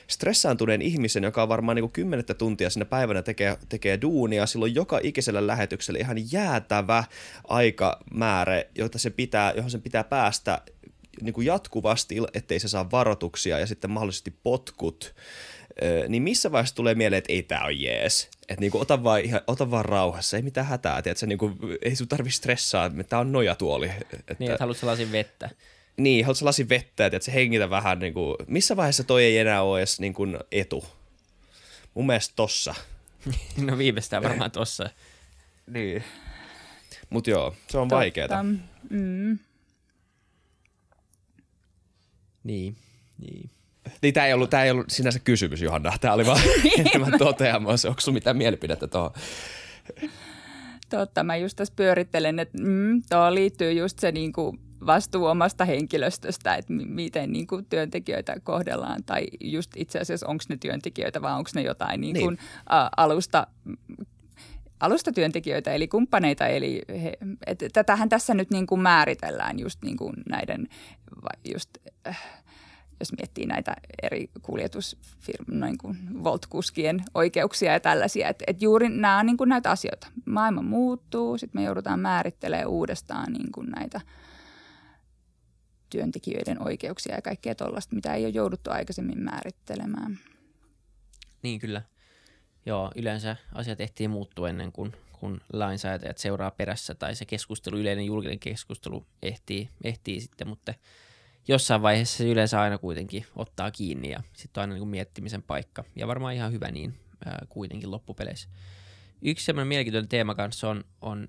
stressaantuneen ihmisen, joka on varmaan niin kuin kymmenettä tuntia sinne päivänä tekee, tekee duunia, silloin joka ikisellä lähetyksellä ihan jäätävä aikamäärä, jota se pitää, johon sen pitää päästä niin kuin jatkuvasti, ettei se saa varoituksia ja sitten mahdollisesti potkut niin missä vaiheessa tulee mieleen, että ei tää on jees? Että niinku, ota, vaan, ihan, ota vaan rauhassa, ei mitään hätää, tiedätkö? Niinku, ei sun tarvi stressaa, tää on nojatuoli. Että... Niin, että haluat sellaisen vettä. Niin, haluat lasin vettä, että se hengitä vähän, niin kuin, missä vaiheessa toi ei enää ole edes niin kuin, etu? Mun mielestä tossa. no viimeistään varmaan tossa. niin. Mut joo, se on vaikeeta. Mm. Niin, niin. Niin tämä ei, ollut, tää ei ollut sinänsä kysymys, Johanna. Tämä oli vaan enemmän toteamus. Onko sinulla mitään mielipidettä tuohon? Totta, mä just tässä pyörittelen, että mm, tuo liittyy just se niin kuin vastuu omasta henkilöstöstä, että miten niin kuin työntekijöitä kohdellaan tai just itse asiassa onko ne työntekijöitä vai onko ne jotain niin kuin, niin. Ä, alusta alustatyöntekijöitä eli kumppaneita. Eli he, et, tätähän tässä nyt niin kuin määritellään just niin kuin näiden, just, äh, jos miettii näitä eri kuljetusfirmojen niin kuin Volt-kuskien oikeuksia ja tällaisia. Että et juuri nämä on niin kuin näitä asioita. Maailma muuttuu, sitten me joudutaan määrittelemään uudestaan niin kuin näitä – työntekijöiden oikeuksia ja kaikkea tuollaista, mitä ei ole jouduttu aikaisemmin määrittelemään. Niin kyllä. Joo, yleensä asia tehtiin muuttua ennen kuin kun lainsäätäjät seuraa perässä tai se keskustelu, yleinen julkinen keskustelu ehtii, ehtii sitten, mutta jossain vaiheessa se yleensä aina kuitenkin ottaa kiinni ja sitten on aina niin miettimisen paikka ja varmaan ihan hyvä niin ää, kuitenkin loppupeleissä. Yksi semmoinen mielenkiintoinen teema kanssa on, on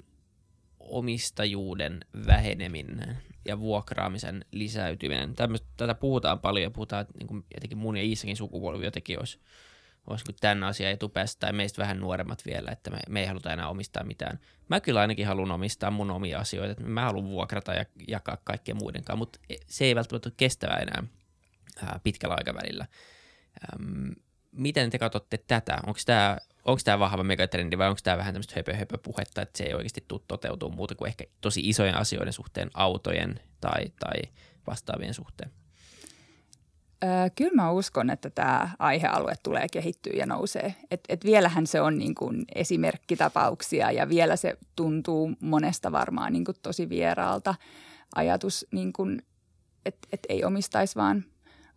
omistajuuden väheneminen ja vuokraamisen lisäytyminen. Tämmöstä, tätä puhutaan paljon ja puhutaan, että niin kuin jotenkin mun ja Iisakin sukupolvi jotenkin olisi, olisi kuin tämän asian etupäässä tai meistä vähän nuoremmat vielä, että me, me ei haluta enää omistaa mitään. Mä kyllä ainakin haluan omistaa mun omia asioita, mä haluan vuokrata ja jakaa kaikkien muiden kanssa, mutta se ei välttämättä ole kestävää enää ää, pitkällä aikavälillä. Ähm, miten te katsotte tätä? Onko tämä onko tämä vahva megatrendi vai onko tämä vähän tämmöistä höpö, höpö puhetta, että se ei oikeasti tule toteutuu muuta kuin ehkä tosi isojen asioiden suhteen, autojen tai, tai vastaavien suhteen? Kyllä mä uskon, että tämä aihealue tulee kehittyä ja nousee. Et, et vielähän se on niin kuin esimerkkitapauksia ja vielä se tuntuu monesta varmaan niin kuin tosi vieraalta ajatus, niin kuin, että et ei omistaisi vaan,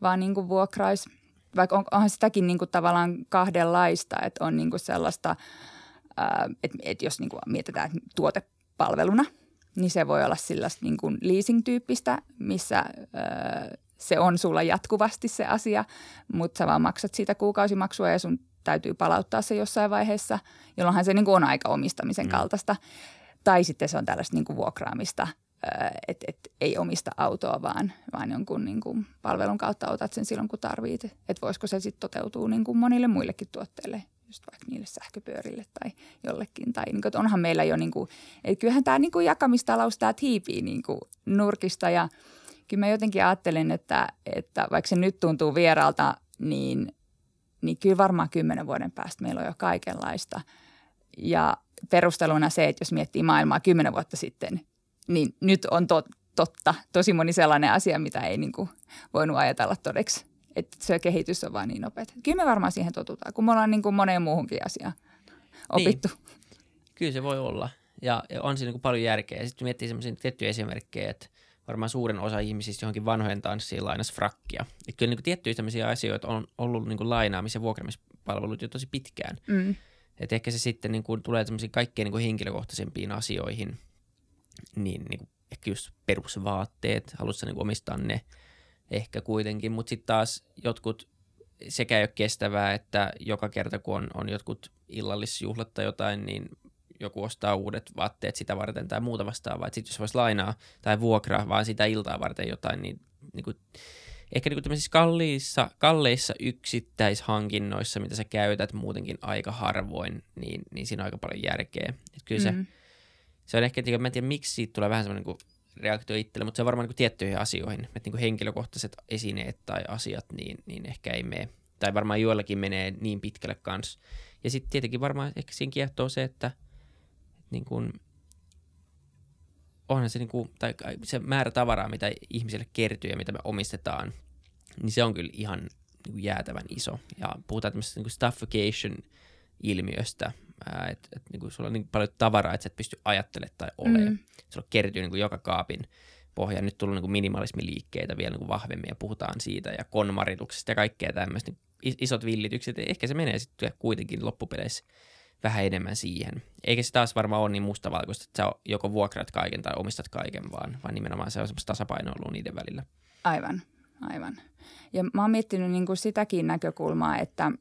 vaan niin kuin vuokraisi – vaikka on, onhan sitäkin niin kuin tavallaan kahdenlaista, että on niin kuin sellaista, että, että jos niin kuin mietitään tuotepalveluna, niin se voi olla sellaista niin kuin leasing-tyyppistä, missä se on sulla jatkuvasti se asia, mutta sä vaan maksat siitä kuukausimaksua ja sun täytyy palauttaa se jossain vaiheessa, jolloinhan se niin kuin on aika omistamisen mm. kaltaista. Tai sitten se on tällaista niin kuin vuokraamista – että et, ei omista autoa, vaan, vaan jonkun niin kuin palvelun kautta otat sen silloin, kun tarvit. Että voisiko se sitten toteutua niin kuin monille muillekin tuotteille, just vaikka niille sähköpyörille tai jollekin. Tai niin kuin, että onhan meillä jo, niin kuin, että kyllähän tämä niin kuin jakamistalous, tämä tiipii niin kuin nurkista ja kyllä mä jotenkin ajattelen, että, että vaikka se nyt tuntuu vieraalta, niin, niin kyllä varmaan kymmenen vuoden päästä meillä on jo kaikenlaista. Ja perusteluna se, että jos miettii maailmaa kymmenen vuotta sitten, niin nyt on to, totta tosi moni sellainen asia, mitä ei niin kuin voinut ajatella todeksi. Että se kehitys on vaan niin nopeata. Kyllä me varmaan siihen totutaan, kun me ollaan niin kuin moneen muuhunkin asiaan opittu. Niin. Kyllä se voi olla. Ja, ja on siinä niin paljon järkeä. Sitten miettii sellaisia tiettyjä esimerkkejä, että varmaan suurin osa ihmisistä johonkin vanhojen tanssiin lainas frakkia. Että kyllä niin kuin tiettyjä sellaisia asioita on ollut niin kuin lainaamis- ja vuokraamispalvelut jo tosi pitkään. Mm. Että ehkä se sitten niin kuin tulee sellaisiin kaikkein niin kuin henkilökohtaisempiin asioihin, niin, niin kuin ehkä just perusvaatteet, haluatko niin omistaa ne ehkä kuitenkin, mutta sitten taas jotkut sekä ei ole kestävää, että joka kerta kun on, on jotkut illallisjuhlat tai jotain, niin joku ostaa uudet vaatteet sitä varten tai muuta vastaavaa. Sitten jos voisi lainaa tai vuokraa vaan sitä iltaa varten jotain, niin, niin kuin, ehkä niin kuin kalliissa, kalleissa yksittäishankinnoissa, mitä sä käytät muutenkin aika harvoin, niin, niin siinä on aika paljon järkeä. Et kyllä mm-hmm. se se on ehkä, että mä en tiedä miksi siitä tulee vähän semmoinen niin reaktio itselle, mutta se on varmaan niin tiettyihin asioihin, että niin kuin henkilökohtaiset esineet tai asiat, niin, niin ehkä ei mene, tai varmaan joillakin menee niin pitkälle kanssa. Ja sitten tietenkin varmaan ehkä siinä kiehtoo se, että, että niin kuin, onhan se, niin kuin, tai se määrä tavaraa, mitä ihmisille kertyy ja mitä me omistetaan, niin se on kyllä ihan niin kuin jäätävän iso. Ja puhutaan tämmöisestä niin stuffication-ilmiöstä, että et, niin sulla on niin paljon tavaraa, että sä et pysty ajattelemaan tai olemaan. Mm. Sulla kertyy niin kuin joka kaapin pohja. Nyt tullut niin kuin minimalismiliikkeitä vielä niin kuin vahvemmin ja puhutaan siitä ja konmarituksesta ja kaikkea tämmöistä. Niin isot villitykset, ehkä se menee sitten kuitenkin loppupeleissä vähän enemmän siihen. Eikä se taas varmaan ole niin mustavalkoista, että sä joko vuokrat kaiken tai omistat kaiken, vaan, vaan nimenomaan se on semmoista tasapainoilua niiden välillä. Aivan, aivan. Ja mä oon miettinyt niin kuin sitäkin näkökulmaa, että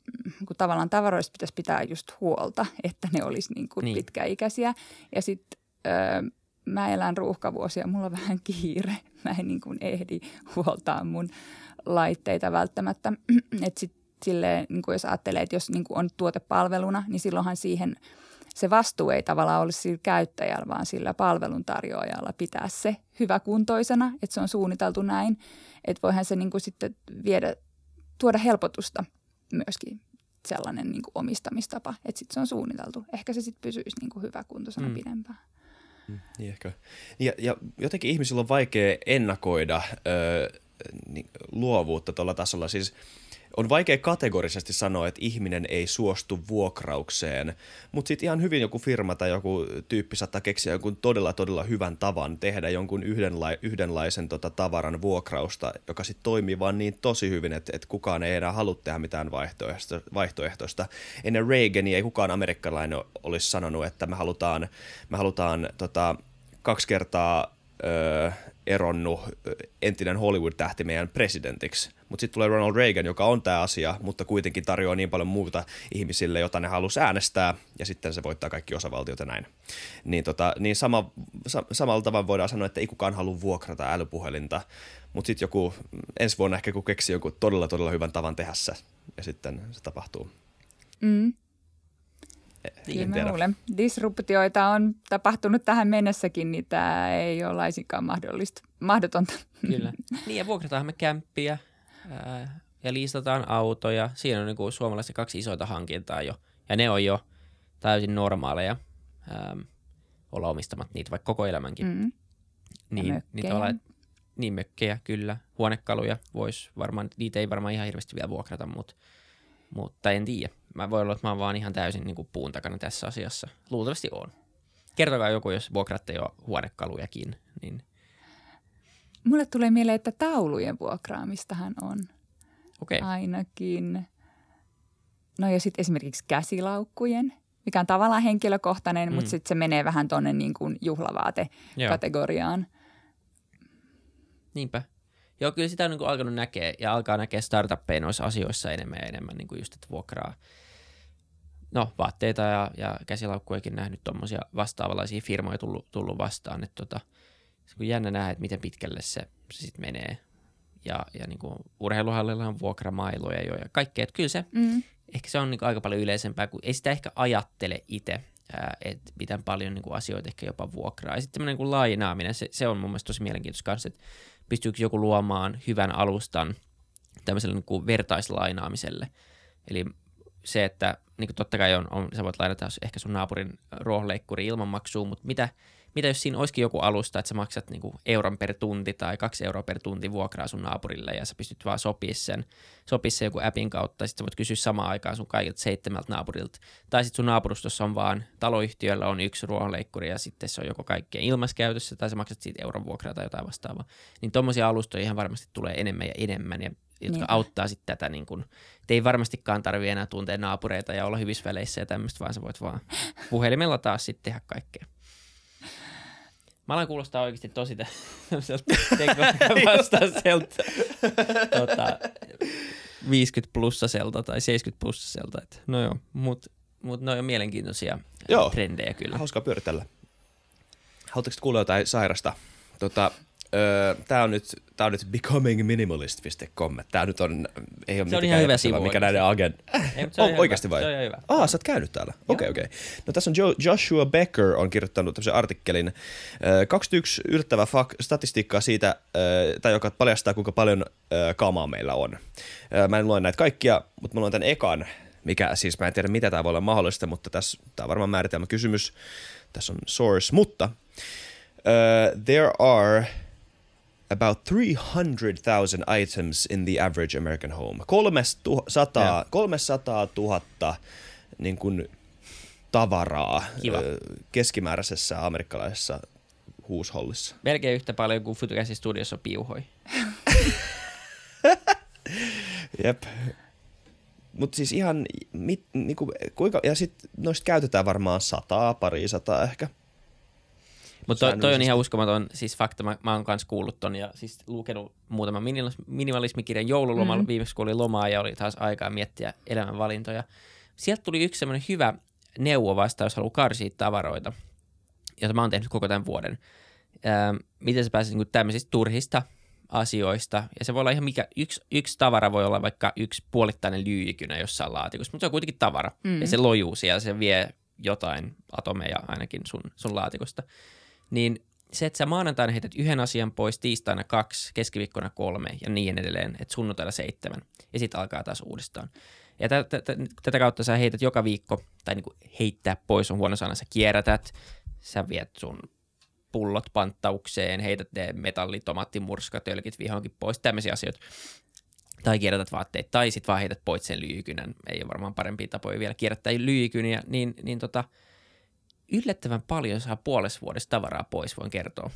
kun tavallaan tavaroista pitäisi pitää just huolta, että ne olisi niin kuin niin. pitkäikäisiä. Ja sitten öö, mä elän ruuhkavuosia, mulla on vähän kiire. Mä en niin kuin ehdi huoltaa mun laitteita välttämättä. Että sitten silleen, niin kuin jos ajattelee, että jos niin kuin on tuotepalveluna, niin silloinhan siihen se vastuu ei tavallaan ole sillä käyttäjällä, vaan sillä palveluntarjoajalla pitää se hyväkuntoisena, että se on suunniteltu näin. Että voihan se niin kuin sitten viedä, tuoda helpotusta myöskin sellainen niin kuin omistamistapa, että sitten se on suunniteltu. Ehkä se sitten pysyisi niin kuin hyväkuntoisena mm. pidempään. Mm, niin ehkä. Ja, ja jotenkin ihmisillä on vaikea ennakoida öö, niin, luovuutta tuolla tasolla. Siis on vaikea kategorisesti sanoa, että ihminen ei suostu vuokraukseen, mutta sitten ihan hyvin joku firma tai joku tyyppi saattaa keksiä jonkun todella todella hyvän tavan tehdä jonkun yhdenla- yhdenlaisen tota, tavaran vuokrausta, joka sitten toimii vaan niin tosi hyvin, että, että kukaan ei enää halua tehdä mitään vaihtoehtoista. vaihtoehtoista. Ennen Reagania ei kukaan amerikkalainen olisi sanonut, että me halutaan, me halutaan tota, kaksi kertaa öö, eronnut entinen Hollywood-tähti meidän presidentiksi. Mutta sitten tulee Ronald Reagan, joka on tämä asia, mutta kuitenkin tarjoaa niin paljon muuta ihmisille, jota ne halusi äänestää, ja sitten se voittaa kaikki osavaltiot ja näin. Niin, tota, niin sama, sa, samalla tavalla voidaan sanoa, että ei kukaan halua vuokrata älypuhelinta, mutta sitten joku ensi vuonna ehkä kun keksii joku todella todella hyvän tavan tehdä se, ja sitten se tapahtuu. Mm. Kyllä mä luulen. Disruptioita on tapahtunut tähän mennessäkin, niin tämä ei ole laisinkaan mahdollista, mahdotonta. Kyllä. Niin ja vuokrataan me kämppiä ää, ja liistataan autoja. Siinä on niin kuin suomalaisissa kaksi isoita hankintaa jo. Ja ne on jo täysin normaaleja ää, olla omistamat niitä vaikka koko elämänkin. Mm. Niin, niin, tavallaan, niin mökkejä kyllä. Huonekaluja vois varmaan, niitä ei varmaan ihan hirveästi vielä vuokrata, mutta, mutta en tiedä mä voin olla, että mä oon vaan ihan täysin niin kuin puun takana tässä asiassa. Luultavasti on. Kertokaa joku, jos vuokratte jo huonekalujakin. Niin... Mulle tulee mieleen, että taulujen vuokraamistahan on. Okay. Ainakin. No ja sitten esimerkiksi käsilaukkujen, mikä on tavallaan henkilökohtainen, mm. mutta sitten se menee vähän tuonne niin kuin juhlavaate-kategoriaan. Niinpä. Joo, kyllä sitä on niin kuin alkanut näkeä ja alkaa näkeä startuppeja noissa asioissa enemmän ja enemmän, niin kuin just, että vuokraa no, vaatteita ja, ja käsilaukkujakin nähnyt tuommoisia vastaavanlaisia firmoja tullut, tullut vastaan. Että tota, se on jännä nähdä, että miten pitkälle se, se sitten menee. Ja, ja niin kuin urheiluhallilla on vuokramailoja jo ja kaikkea. Että kyllä se, mm. ehkä se on niin kuin aika paljon yleisempää, kun ei sitä ehkä ajattele itse, että miten paljon niin kuin asioita ehkä jopa vuokraa. Ja sitten tämmöinen niin lainaaminen, se, se on mun mielestä tosi mielenkiintoista kanssa, että pystyykö joku luomaan hyvän alustan tämmöiselle niin kuin vertaislainaamiselle. Eli se, että niin kuin totta kai on, on, sä voit lainata ehkä sun naapurin ruohonleikkuri ilman maksua, mutta mitä, mitä jos siinä olisikin joku alusta, että sä maksat niin kuin euron per tunti tai kaksi euroa per tunti vuokraa sun naapurille ja sä pystyt vaan sopii sen, sopii sen joku appin kautta ja sitten sä voit kysyä samaan aikaan sun kaikilta seitsemältä naapurilta. Tai sitten sun naapurustossa on vaan, taloyhtiöllä on yksi ruohonleikkuri ja sitten se on joko kaikkien ilmaiskäytössä tai sä maksat siitä euron vuokraa tai jotain vastaavaa. Niin tommosia alustoja ihan varmasti tulee enemmän ja enemmän ja jotka niin. auttaa sitten tätä, niin kun, ei varmastikaan tarvitse enää tuntea naapureita ja olla hyvissä väleissä ja tämmöistä, vaan sä voit vaan puhelimella taas sitten tehdä kaikkea. Mä alan kuulostaa oikeasti tosi vastaiselta tota, 50 plussaselta tai 70 plussaselta. Et, no joo, mutta mut ne on mielenkiintoisia joo. trendejä kyllä. Hauskaa pyöritellä. Haluatteko kuulla jotain sairasta? Tota, Öö, tämä on nyt, tää on nyt becomingminimalist.com. Tämä nyt on, ei ole se on ihan hyvä sivu. Mikä näiden agent... Ei, se on oh, oikeasti vai? Se on ihan hyvä. Ah, sä oot käynyt täällä. Okei, okei. Okay, okay. No tässä on jo, Joshua Becker on kirjoittanut tämmöisen artikkelin. Öö, 21 yllättävää fak- statistiikkaa siitä, öö, tai joka paljastaa kuinka paljon öö, kamaa meillä on. Öö, mä en lue näitä kaikkia, mutta mä luen tämän ekan, mikä siis mä en tiedä mitä tämä voi olla mahdollista, mutta tässä tämä on varmaan määritelmä kysymys. Tässä on source, mutta uh, there are about 300,000 items in the average American home. 300, yeah. 300 000 niin kuin, tavaraa Kiva. keskimääräisessä amerikkalaisessa huushollissa. Melkein yhtä paljon kuin Futukäsin studiossa piuhoi. Jep. Mutta siis ihan, mit, niinku, kuinka, ja sitten noista käytetään varmaan sataa, pari sataa ehkä. Mutta toi, toi on ihan uskomaton siis fakta, mä, mä oon kans kuullut ton ja siis lukenut muutaman minimalis- minimalismikirjan joululomalla mm. viimeksi, kun oli lomaa ja oli taas aikaa miettiä elämänvalintoja. Sieltä tuli yksi semmoinen hyvä neuvo vasta, jos haluaa karsia tavaroita, jota mä oon tehnyt koko tämän vuoden. Öö, miten sä pääset niin tämmöisistä turhista asioista, ja se voi olla ihan mikä, yksi, yksi tavara voi olla vaikka yksi puolittainen lyijykynä jossain laatikossa, mutta se on kuitenkin tavara, mm. ja se lojuu siellä, se vie jotain atomeja ainakin sun, sun laatikosta. Niin se, että sä maanantaina heität yhden asian pois, tiistaina kaksi, keskiviikkona kolme ja niin edelleen, että sunnuntaina seitsemän, ja sitten alkaa taas uudestaan. Ja tä, tä, tä, tätä kautta sä heität joka viikko, tai niinku heittää pois on huono sana, sä kierrätät, sä viet sun pullot panttaukseen, heität ne metallitomaattimurskatölkit vihonkin pois, tämmöisiä asioita. Tai kierrätät vaatteet, tai sitten vaan heität pois sen lyijykynän. Ei ole varmaan parempia tapoja vielä kierrättää lyijykyniä, niin, niin tota, yllättävän paljon saa puolessa vuodessa tavaraa pois, voin kertoa.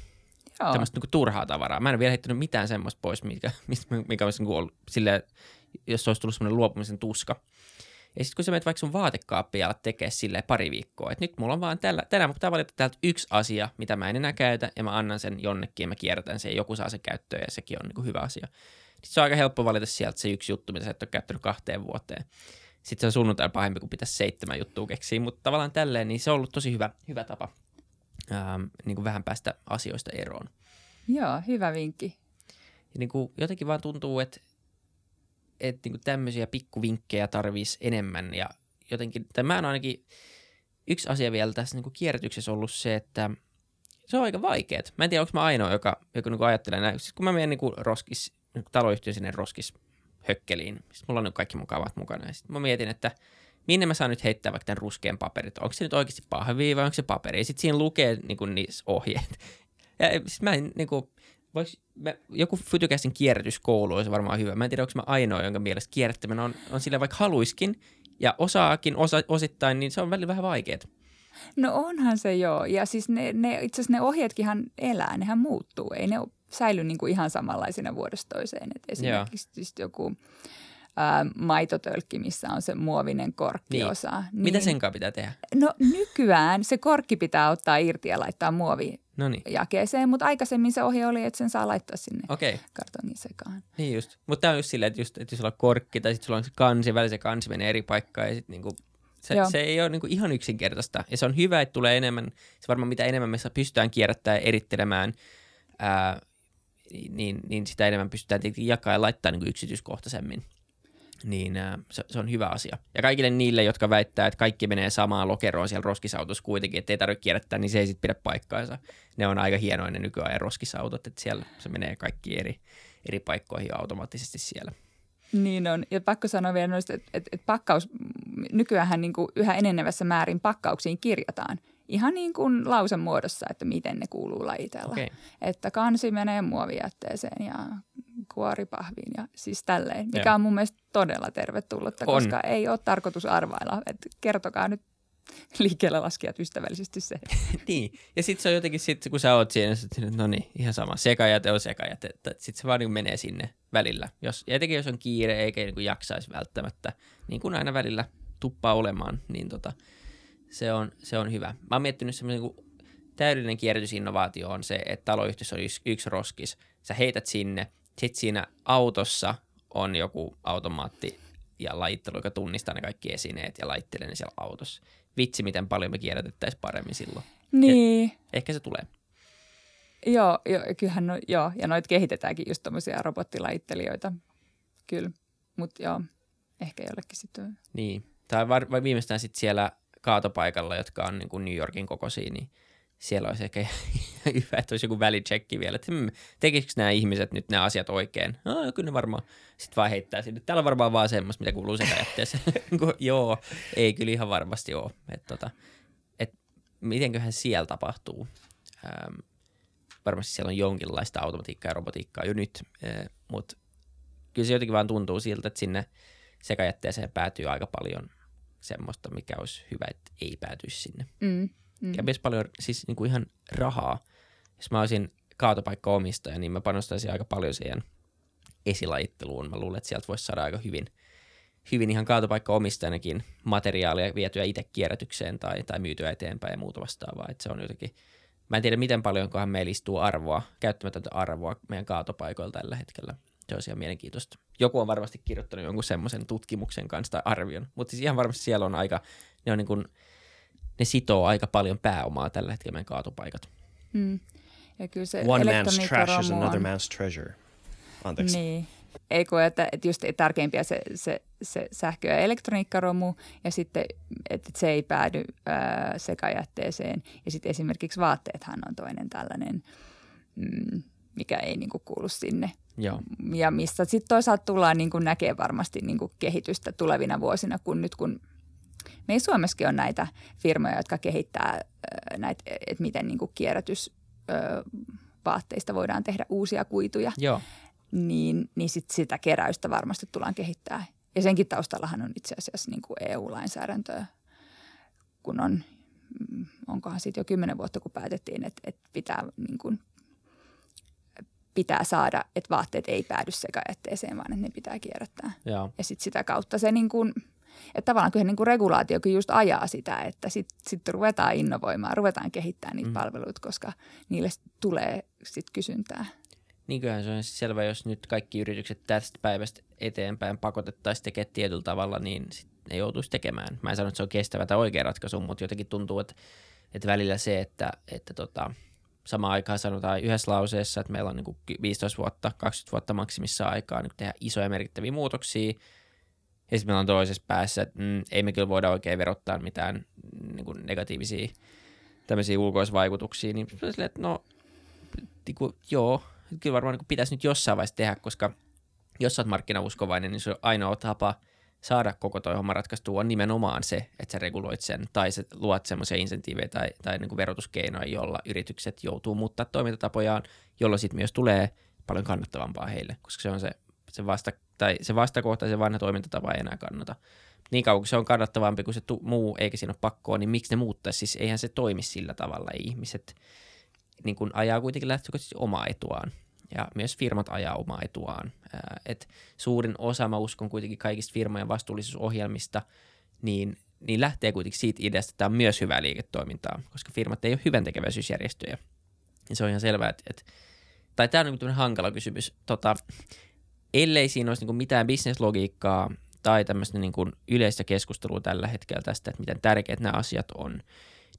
Joo. Tämmöistä niin turhaa tavaraa. Mä en ole vielä heittänyt mitään semmoista pois, mikä, mikä olisi niin ollut sille, jos olisi tullut semmoinen luopumisen tuska. Ja sitten kun sä menet vaikka sun vaatekaappiin ja alat tekee silleen pari viikkoa, että nyt mulla on vaan tällä, tänään mun pitää valita täältä yksi asia, mitä mä en enää käytä, ja mä annan sen jonnekin ja mä kierrätän sen, ja joku saa sen käyttöön, ja sekin on niin kuin hyvä asia. Sitten se on aika helppo valita sieltä se yksi juttu, mitä sä et ole käyttänyt kahteen vuoteen. Sitten se on sunnuntai pahempi, kun pitäisi seitsemän juttua keksiä, mutta tavallaan tälleen, niin se on ollut tosi hyvä, hyvä tapa ähm, niin kuin vähän päästä asioista eroon. Joo, hyvä vinkki. Ja niin kuin jotenkin vaan tuntuu, että, että niin kuin tämmöisiä pikkuvinkkejä tarvisi enemmän. Ja jotenkin, tai mä en ainakin, yksi asia vielä tässä niin kuin kierrätyksessä ollut se, että se on aika vaikeet. Mä en tiedä, onko mä ainoa, joka, joka niin kuin ajattelee näin. Siis kun mä menen niin kuin roskis, niin kuin taloyhtiön sinne roskis hökkeliin, sitten mulla on nyt kaikki mun kavat mukana. Ja sitten mä mietin, että minne mä saan nyt heittää vaikka tämän ruskean paperit. Onko se nyt oikeasti pahvi vai onko se paperi? Ja sitten siinä lukee niin kuin niissä ohjeet. Ja siis mä en niin kuin, voiks, mä, joku Fytykäsin kierrätyskoulu olisi varmaan hyvä. Mä en tiedä, onko mä ainoa, jonka mielestä kierrättäminen on, on sillä vaikka haluiskin ja osaakin osa, osittain, niin se on välillä vähän vaikeaa. No onhan se joo. Ja siis ne, ne, itse asiassa ne ohjeetkinhan elää, nehän muuttuu. Ei ne ole säily niin kuin ihan samanlaisina vuodesta toiseen. Et esimerkiksi just joku ää, maitotölkki, missä on se muovinen korkkiosa. Niin. Mitä sen kanssa pitää tehdä? No nykyään se korkki pitää ottaa irti ja laittaa muovi No niin, jakeeseen, mutta aikaisemmin se ohje oli, että sen saa laittaa sinne. Okay. kartongin sekaan. Niin just. Mutta tämä on just silleen, että, just, että jos sulla on korkki tai sitten sulla on se kansi, välillä se kansi menee eri paikkaan ja sitten niinku, se, Joo. se ei ole niinku ihan yksinkertaista. Ja se on hyvä, että tulee enemmän, se varmaan mitä enemmän me saa- pystytään kierrättämään ja erittelemään, ää, niin, niin sitä enemmän pystytään tietenkin jakaa ja laittaa niinku yksityiskohtaisemmin. Niin ää, se, se, on hyvä asia. Ja kaikille niille, jotka väittää, että kaikki menee samaan lokeroon siellä roskisautossa kuitenkin, että ei tarvitse kierrättää, niin se ei sitten pidä paikkaansa. Ne on aika hienoja ne nykyajan roskisautot, että siellä se menee kaikki eri, eri paikkoihin automaattisesti siellä. Niin on. Ja pakko sanoa vielä noista, että, että, että pakkaus, nykyään niin kuin yhä enenevässä määrin pakkauksiin kirjataan. Ihan niin kuin lausen muodossa, että miten ne kuuluu lajitella. Okei. Että kansi menee muovijätteeseen ja kuori pahviin ja siis tälleen, mikä Joo. on mun mielestä todella tervetullutta, On. koska ei ole tarkoitus arvailla. Että kertokaa nyt liikkeelle laskijat ystävällisesti se. niin, ja sitten se on jotenkin, sit, kun sä oot siinä, sit, no niin, ihan sama, sekajäte on sekajäte, että sitten se vaan niin menee sinne välillä. Jos, ja etenkin jos on kiire eikä niin jaksaisi välttämättä, niin kuin aina välillä tuppaa olemaan, niin tota, se, on, se on hyvä. Mä oon miettinyt semmoisen niin täydellinen kierrätysinnovaatio on se, että taloyhtiössä on yksi, yksi roskis, sä heität sinne, sit siinä autossa on joku automaatti ja lajittelu, joka tunnistaa ne kaikki esineet ja laittelee ne siellä autossa. Vitsi, miten paljon me kierrätettäisiin paremmin silloin. Niin, Ehkä se tulee. joo, joo, kyllähän no, joo, ja noita kehitetäänkin just tommosia robottilajittelijoita. Kyllä, mutta joo, ehkä jollekin sitten. Niin. Tai var, vai viimeistään sitten siellä kaatopaikalla, jotka on niin kuin New Yorkin kokoisia, niin siellä olisi ehkä hyvä, että olisi joku välitsekki vielä, että hmm, tekisikö nämä ihmiset nyt nämä asiat oikein? Ah, kyllä ne varmaan. Sitten vaan heittää sinne. Täällä on varmaan vaan semmoista, mitä kuuluu sekajätteeseen. Niinku, Joo, ei kyllä ihan varmasti ole. Et, tota, et, mitenköhän siellä tapahtuu? Ähm, varmasti siellä on jonkinlaista automatiikkaa ja robotiikkaa jo nyt, äh, mutta kyllä se jotenkin vaan tuntuu siltä, että sinne sekajätteeseen päätyy aika paljon semmoista, mikä olisi hyvä, että ei päätyisi sinne. Mm, mm. Ja myös paljon siis niin kuin ihan rahaa. jos mä olisin kaatopaikka-omistaja, niin mä panostaisin aika paljon siihen esilajitteluun. Mä luulen, että sieltä voisi saada aika hyvin, hyvin ihan kaatopaikka-omistajanakin materiaalia vietyä itse kierrätykseen tai, tai myytyä eteenpäin ja muuta vastaavaa. Että se on jotenkin, mä en tiedä miten paljonkohan meillä istuu arvoa, käyttämätöntä arvoa meidän kaatopaikoilla tällä hetkellä. Se olisi ihan mielenkiintoista. Joku on varmasti kirjoittanut jonkun semmoisen tutkimuksen kanssa tai arvion, mutta siis ihan varmasti siellä on aika, ne on niin kuin, ne sitoo aika paljon pääomaa tällä hetkellä meidän kaatopaikat. Mm. Ja kyllä se One man's trash is another on- man's treasure. Anteeksi. Niin. Ei kun, että, että just tärkeimpiä se, se, se sähkö- ja elektroniikkaromu ja sitten, että se ei päädy ää, sekajätteeseen. Ja sitten esimerkiksi vaatteethan on toinen tällainen, mm, mikä ei niinku kuulu sinne. Joo. Ja mistä sitten toisaalta tullaan niinku näkee varmasti niinku kehitystä tulevina vuosina, kun nyt kun meillä Suomessakin on näitä firmoja, jotka kehittää ää, näitä, että miten niinku kierrätys ää, vaatteista voidaan tehdä uusia kuituja Joo. niin, niin sit sitä keräystä varmasti tullaan kehittää. Ja senkin taustallahan on itse asiassa niin kuin EU-lainsäädäntöä, kun on, mm, onkohan siitä jo kymmenen vuotta, kun päätettiin, että, että pitää, niin kuin, pitää saada, että vaatteet ei päädy sekajätteeseen, vaan että ne pitää kierrättää. Joo. Ja sitten sitä kautta se niin kuin, että tavallaan kyllä niin kuin regulaatiokin just ajaa sitä, että sitten sit ruvetaan innovoimaan, ruvetaan kehittämään niitä Mm. palveluita, koska niille tulee sitten kysyntää. Niin kyllähän se on selvä, jos nyt kaikki yritykset tästä päivästä eteenpäin pakotettaisiin tekemään tietyllä tavalla, niin sit ne joutuisi tekemään. Mä en sano, että se on kestävä tai oikea ratkaisu, mutta jotenkin tuntuu, että, että välillä se, että, että tota, samaan aikaan sanotaan yhdessä lauseessa, että meillä on niin 15 vuotta, 20 vuotta maksimissaan aikaa niin tehdä isoja merkittäviä muutoksia, ja sitten meillä on toisessa päässä, että mm, ei me kyllä voida oikein verottaa mitään niin kuin negatiivisia tämmöisiä ulkoisvaikutuksia, niin silleen, että no, niin kuin, joo, kyllä varmaan niin kuin pitäisi nyt jossain vaiheessa tehdä, koska jos sä oot markkinauskovainen, niin se on ainoa tapa saada koko toi homma ratkaistua on nimenomaan se, että sä reguloit sen tai sä luot semmoisia insentiivejä tai, tai niin kuin verotuskeinoja, jolla yritykset joutuu muuttaa toimintatapojaan, jolloin sitten myös tulee paljon kannattavampaa heille, koska se on se, se, vasta, tai se vastakohta ja se vanha toimintatapa ei enää kannata. Niin kauan kuin se on kannattavampi kuin se tu- muu, eikä siinä ole pakkoa, niin miksi ne muuttaisi? Siis eihän se toimi sillä tavalla. Ihmiset niin kuin ajaa kuitenkin lähtökohtaisesti omaa etuaan. Ja myös firmat ajaa omaa etuaan. Et suurin osa, mä uskon kuitenkin kaikista firmojen vastuullisuusohjelmista, niin, niin lähtee kuitenkin siitä ideasta, että tämä on myös hyvää liiketoimintaa, koska firmat ei ole hyvän tekeväisyysjärjestöjä. Ja se on ihan selvää, että, että tai tämä on niin hankala kysymys. Tota, ellei siinä olisi niin mitään bisneslogiikkaa tai tämmöistä niin yleistä keskustelua tällä hetkellä tästä, että miten tärkeät nämä asiat on,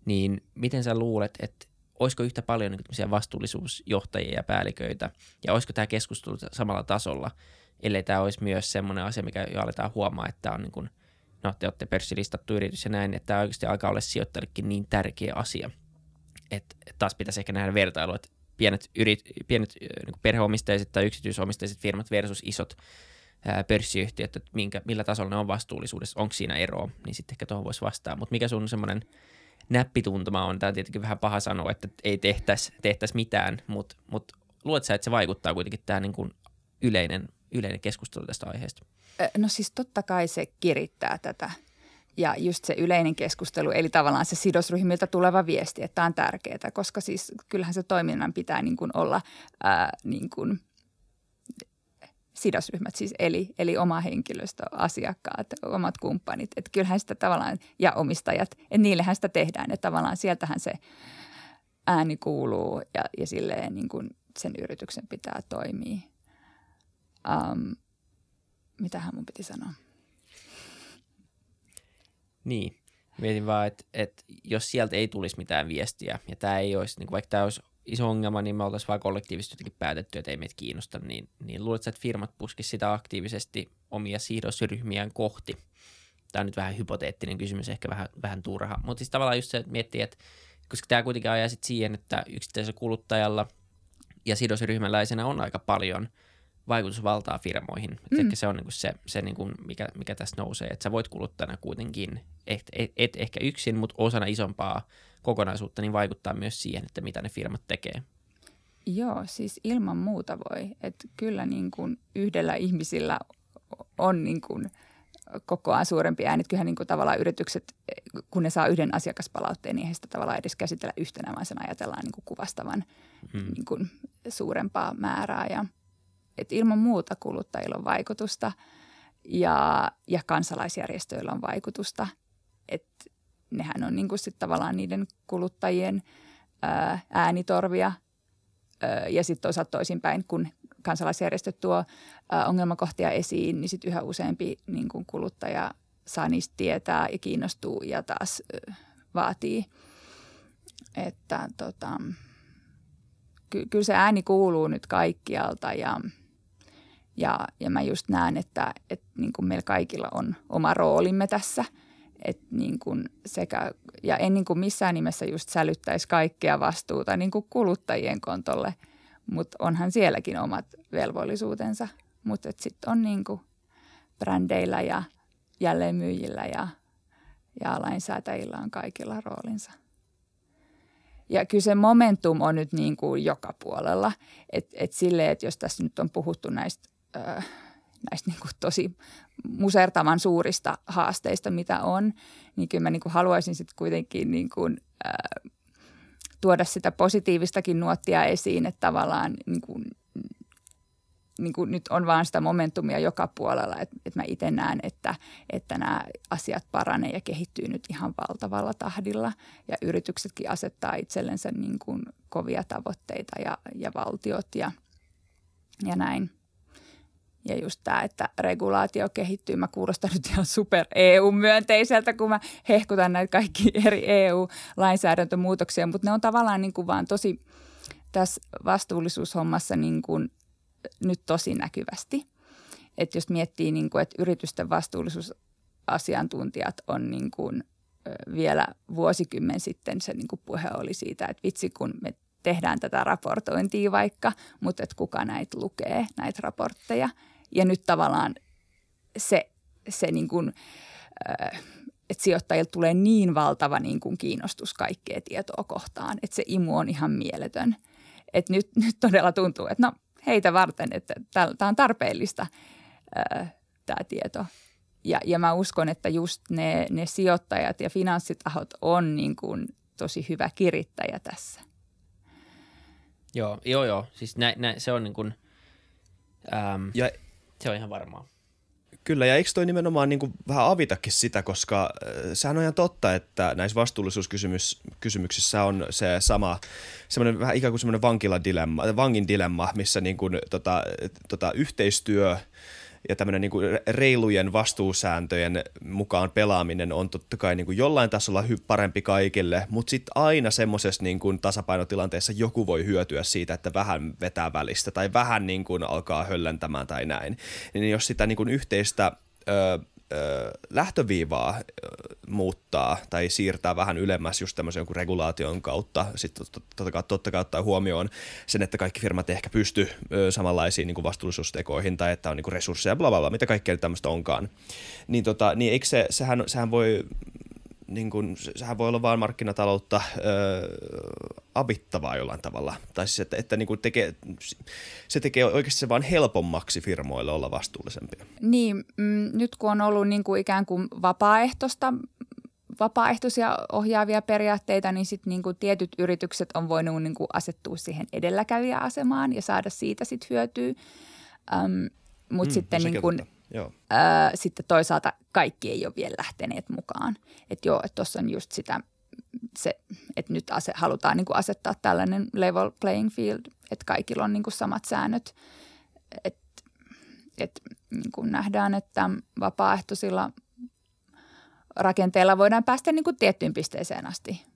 niin miten sä luulet, että olisiko yhtä paljon niin vastuullisuusjohtajia ja päälliköitä, ja olisiko tämä keskustelu samalla tasolla, ellei tämä olisi myös semmoinen asia, mikä jo aletaan huomaa, että on niin kuin, no te olette pörssilistattu yritys ja näin, että tämä oikeasti alkaa olla sijoittajillekin niin tärkeä asia, että taas pitäisi ehkä nähdä vertailua, että pienet, yrit, pienet niin perheomisteiset tai yksityisomisteiset firmat versus isot ää, pörssiyhtiöt, että minkä, millä tasolla ne on vastuullisuudessa, onko siinä eroa, niin sitten ehkä tuohon voisi vastaa. Mutta mikä sun semmoinen näppituntuma on, tämä on tietenkin vähän paha sanoa, että ei tehtäisi tehtäis mitään, mutta mut luulet sä, että se vaikuttaa kuitenkin tähän niin yleinen, yleinen keskustelu tästä aiheesta? No siis totta kai se kirittää tätä. Ja just se yleinen keskustelu, eli tavallaan se sidosryhmiltä tuleva viesti, että tämä on tärkeää, koska siis kyllähän se toiminnan pitää niin kuin olla ää, niin kuin sidosryhmät, siis eli, eli oma henkilöstö, asiakkaat, omat kumppanit, että kyllähän sitä tavallaan, ja omistajat, että niillehän sitä tehdään, että tavallaan sieltähän se ääni kuuluu ja, ja silleen niin kuin sen yrityksen pitää toimia. Um, mitähän mun piti sanoa? Niin, mietin vaan, että, että jos sieltä ei tulisi mitään viestiä, ja tämä ei olisi, niin vaikka tämä olisi iso ongelma, niin me oltaisiin vaan kollektiivisesti jotenkin päätetty, että ei meitä kiinnosta, niin, niin luuletko, että firmat puskisivat sitä aktiivisesti omia sidosryhmiään kohti? Tämä on nyt vähän hypoteettinen kysymys, ehkä vähän, vähän turha, mutta siis tavallaan just se, että miettii, että koska tämä kuitenkin ajaa sitten siihen, että yksittäisellä kuluttajalla ja sidosryhmäläisenä on aika paljon vaikutusvaltaa firmoihin. Mm. Ehkä se on niinku se, se niinku, mikä, mikä tässä nousee, että sä voit kuluttajana kuitenkin, et, et, et ehkä yksin, mutta osana isompaa kokonaisuutta, niin vaikuttaa myös siihen, että mitä ne firmat tekee. Joo, siis ilman muuta voi. Että kyllä niin kuin yhdellä ihmisillä on niin kuin kokoaan suurempi ääni. Kyllähän niin kuin tavallaan yritykset, kun ne saa yhden asiakaspalautteen, niin heistä tavallaan edes käsitellä yhtenä, vaan sen ajatellaan niin kuin kuvastavan hmm. niin kuin suurempaa määrää. Ja, et ilman muuta kuluttajilla on vaikutusta ja, ja kansalaisjärjestöillä on vaikutusta. Et nehän on niin kuin sit tavallaan niiden kuluttajien ää, äänitorvia – ja sitten toisaalta toisinpäin, kun kansalaisjärjestöt tuo ongelmakohtia esiin, niin sitten yhä useampi niin kuin kuluttaja saa niistä tietää ja kiinnostuu ja taas vaatii. Että tota, ky- kyllä se ääni kuuluu nyt kaikkialta ja, ja, ja mä just näen, että, että niin kuin meillä kaikilla on oma roolimme tässä. Et niin kuin sekä, ja en niin kuin missään nimessä just sälyttäisi kaikkea vastuuta niin kuin kuluttajien kontolle – mutta onhan sielläkin omat velvollisuutensa. Mutta sitten on niinku brändeillä ja jälleenmyyjillä ja, ja lainsäätäjillä on kaikilla roolinsa. Ja kyllä se momentum on nyt niin kuin joka puolella. Että et silleen, että jos tässä nyt on puhuttu näistä, äh, näistä niin kuin tosi musertavan suurista haasteista, mitä on, niin kyllä mä niin kuin haluaisin sitten kuitenkin niin kuin, äh, tuoda sitä positiivistakin nuottia esiin, että tavallaan niin kuin, niin kuin nyt on vaan sitä momentumia joka puolella, että, että mä itse näen, että, että nämä asiat paranee ja kehittyy nyt ihan valtavalla tahdilla ja yrityksetkin asettaa itsellensä niin kuin kovia tavoitteita ja, ja valtiot ja, ja näin. Ja just tämä, että regulaatio kehittyy. Mä kuulostan nyt ihan super EU-myönteiseltä, kun mä hehkutan näitä kaikki eri EU-lainsäädäntömuutoksia, mutta ne on tavallaan niin kuin vaan tosi tässä vastuullisuushommassa niin kuin nyt tosi näkyvästi. Että jos miettii, niin kuin, että yritysten vastuullisuusasiantuntijat on niin kuin vielä vuosikymmen sitten se niin kuin puhe oli siitä, että vitsi kun me tehdään tätä raportointia vaikka, mutta että kuka näitä lukee, näitä raportteja – ja nyt tavallaan se, se niin kuin, äh, että sijoittajilta tulee niin valtava niin kuin kiinnostus kaikkea tietoa kohtaan, että se imu on ihan mieletön. Että nyt, nyt todella tuntuu, että no heitä varten, että tämä on tarpeellista äh, tämä tieto. Ja, ja mä uskon, että just ne, ne sijoittajat ja finanssitahot on niin kuin tosi hyvä kirittäjä tässä. Joo, joo, joo. Siis nä, nä, se on niin kuin, äm, ja se on ihan varmaa. Kyllä, ja eikö toi nimenomaan niin kuin vähän avitakin sitä, koska äh, sehän on ihan totta, että näissä vastuullisuuskysymyksissä on se sama, semmoinen vähän ikään kuin semmoinen vankiladilemma, vangin dilemma, missä niin kuin, tota, tota, yhteistyö – ja tämmöinen niin kuin reilujen vastuusääntöjen mukaan pelaaminen on totta kai niin kuin jollain tasolla hy- parempi kaikille, mutta sitten aina semmoisessa niin kuin tasapainotilanteessa joku voi hyötyä siitä, että vähän vetää välistä tai vähän niin kuin alkaa höllentämään tai näin. Niin jos sitä niin kuin yhteistä ö, lähtöviivaa muuttaa tai siirtää vähän ylemmäs just tämmöisen jonkun regulaation kautta, sitten totta kai, totta kai ottaa huomioon sen, että kaikki firmat ehkä pysty samanlaisiin niin kuin vastuullisuustekoihin tai että on niin kuin resursseja, bla, bla, bla mitä kaikkea tämmöistä onkaan. Niin, tota, niin eikö se, sehän, sehän voi niin kuin, sehän voi olla vain markkinataloutta öö, abittavaa jollain tavalla. Tai siis, että, että niin kuin tekee, se tekee oikeasti se vaan helpommaksi firmoille olla vastuullisempia. Niin, mm, nyt kun on ollut niin kuin ikään kuin vapaaehtoista vapaaehtoisia ohjaavia periaatteita, niin sitten niin tietyt yritykset on voinut niin kuin asettua siihen edelläkävijäasemaan ja saada siitä sitten hyötyä. Um, Mutta mm, sitten niin kuin, Joo. Öö, sitten toisaalta kaikki ei ole vielä lähteneet mukaan. Että joo, että tuossa on just sitä, se, että nyt ase, halutaan niin kuin asettaa tällainen level playing field, että kaikilla on niin kuin samat säännöt. Että et, niin kuin nähdään, että vapaaehtoisilla rakenteilla voidaan päästä niin kuin tiettyyn pisteeseen asti.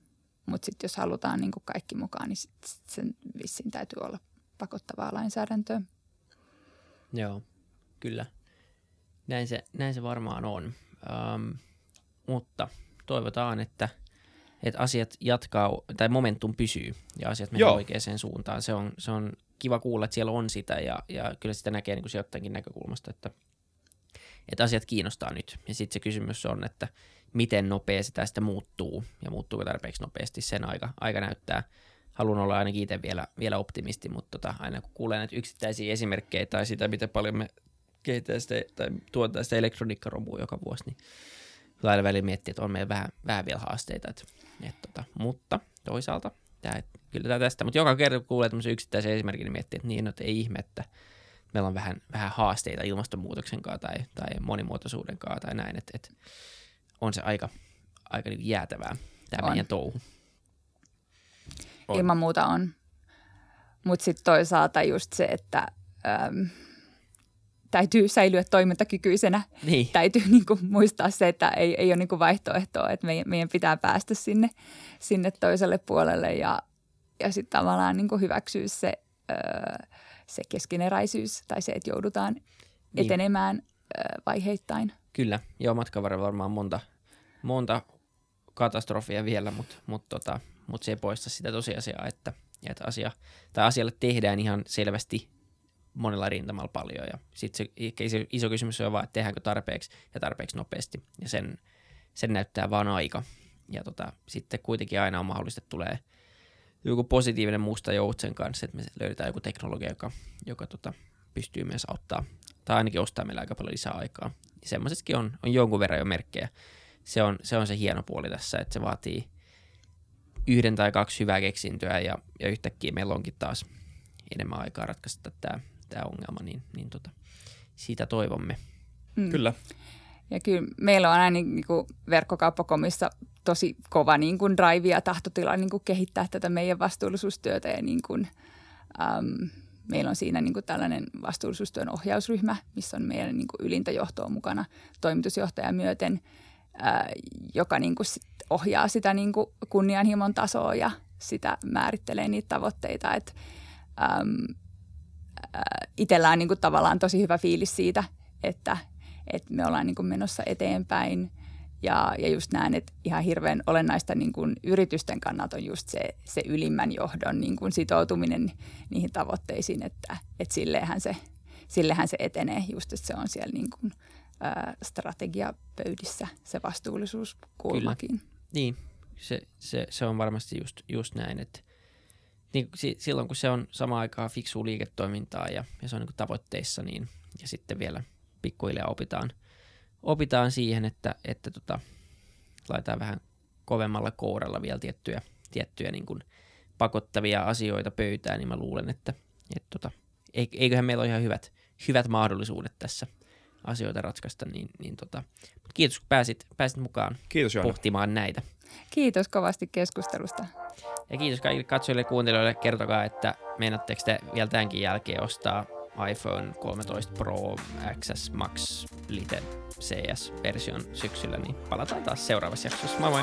Mutta sitten jos halutaan niin kuin kaikki mukaan, niin sit sen vissiin täytyy olla pakottavaa lainsäädäntöä. Joo, kyllä. Näin se, näin se varmaan on. Um, mutta toivotaan, että, että asiat jatkaa, tai momentum pysyy ja asiat menee Joo. oikeaan suuntaan. Se on, se on kiva kuulla, että siellä on sitä ja, ja kyllä sitä näkee niin sijoittajankin näkökulmasta, että, että asiat kiinnostaa nyt. Ja sitten se kysymys on, että miten nopea sitä tästä muuttuu ja muuttuuko tarpeeksi nopeasti, sen aika, aika näyttää. Haluan olla ainakin itse vielä, vielä optimisti, mutta tota, aina kun kuulee näitä yksittäisiä esimerkkejä tai sitä, miten paljon me kehittää sitä, tai tuottaa sitä elektroniikkaromua joka vuosi, niin lailla välillä miettii, että on meillä vähän, vähän vielä haasteita. Et, et, tota, mutta toisaalta tää, kyllä tämä tästä, mutta joka kerta kun kuulee tämmöisen yksittäisen esimerkin, niin miettii, että niin, no, että ei ihme, että meillä on vähän, vähän haasteita ilmastonmuutoksen kanssa tai, tai monimuotoisuuden kanssa tai näin, että, että on se aika, aika niin jäätävää tämä meidän touhu. On. Ilman muuta on. Mutta sitten toisaalta just se, että äm, täytyy säilyä toimintakykyisenä. Niin, Täytyy niinku muistaa se, että ei, ei ole niinku vaihtoehtoa, että meidän, meidän pitää päästä sinne, sinne toiselle puolelle ja, ja sitten tavallaan niinku hyväksyä se, öö, se keskeneräisyys tai se, että joudutaan Niin. etenemään öö, vaiheittain. kyllä. Joo, matkan varrella varmaan monta, monta katastrofia vielä, mutta mut tota, mut se ei poista sitä tosiasiaa, että, että asia, tai asialle tehdään ihan selvästi monella rintamalla paljon. Ja sitten se ehkä iso, kysymys on vaan, että tehdäänkö tarpeeksi ja tarpeeksi nopeasti. Ja sen, sen näyttää vaan aika. Ja tota, sitten kuitenkin aina on mahdollista, että tulee joku positiivinen musta joutsen kanssa, että me löydetään joku teknologia, joka, joka tota, pystyy myös auttaa, tai ainakin ostaa meille aika paljon lisää aikaa. Ja semmoisessakin on, on jonkun verran jo merkkejä. Se on, se on se hieno puoli tässä, että se vaatii yhden tai kaksi hyvää keksintöä ja, ja yhtäkkiä meillä onkin taas enemmän aikaa ratkaista tämä, tämä ongelma, niin, niin tota, siitä toivomme. Mm. Kyllä. Ja kyllä meillä on aina niin kuin verkkokauppakomissa tosi kova niin kuin drive ja tahtotila niin kuin kehittää tätä meidän vastuullisuustyötä ja niin kuin, äm, meillä on siinä niin kuin tällainen vastuullisuustyön ohjausryhmä, missä on meidän niin kuin ylintä johtoa mukana toimitusjohtaja myöten, ää, joka niin kuin sit ohjaa sitä niin kuin kunnianhimon tasoa ja sitä määrittelee niitä tavoitteita. Et, äm, itsellä on niin kuin tavallaan tosi hyvä fiilis siitä, että, että me ollaan niin kuin menossa eteenpäin. Ja, ja just näen, että ihan hirveän olennaista niin kuin yritysten kannalta on just se, se ylimmän johdon niin kuin sitoutuminen niihin tavoitteisiin, että, että sillehän, se, sillehän se etenee just, että se on siellä niin kuin, ää, strategiapöydissä se vastuullisuuskulmakin. Niin, se, se, se on varmasti just, just näin, että niin, si, silloin kun se on samaan aikaan fiksua liiketoimintaa ja, ja se on niin tavoitteissa, niin ja sitten vielä pikkuhiljaa opitaan, opitaan siihen, että, että tota, laitetaan vähän kovemmalla kouralla vielä tiettyjä, tiettyjä niin kuin pakottavia asioita pöytään, niin mä luulen, että, että tota, eiköhän meillä ole ihan hyvät, hyvät mahdollisuudet tässä asioita ratkaista, niin, niin tota, mut kiitos kun pääsit, pääsit mukaan Kiitos pohtimaan näitä. Kiitos kovasti keskustelusta. Ja kiitos kaikille katsojille ja kuuntelijoille. Kertokaa, että meinaatteko te vielä tämänkin jälkeen ostaa iPhone 13 Pro XS Max Lite CS-version syksyllä, niin palataan taas seuraavassa jaksossa. Moi moi!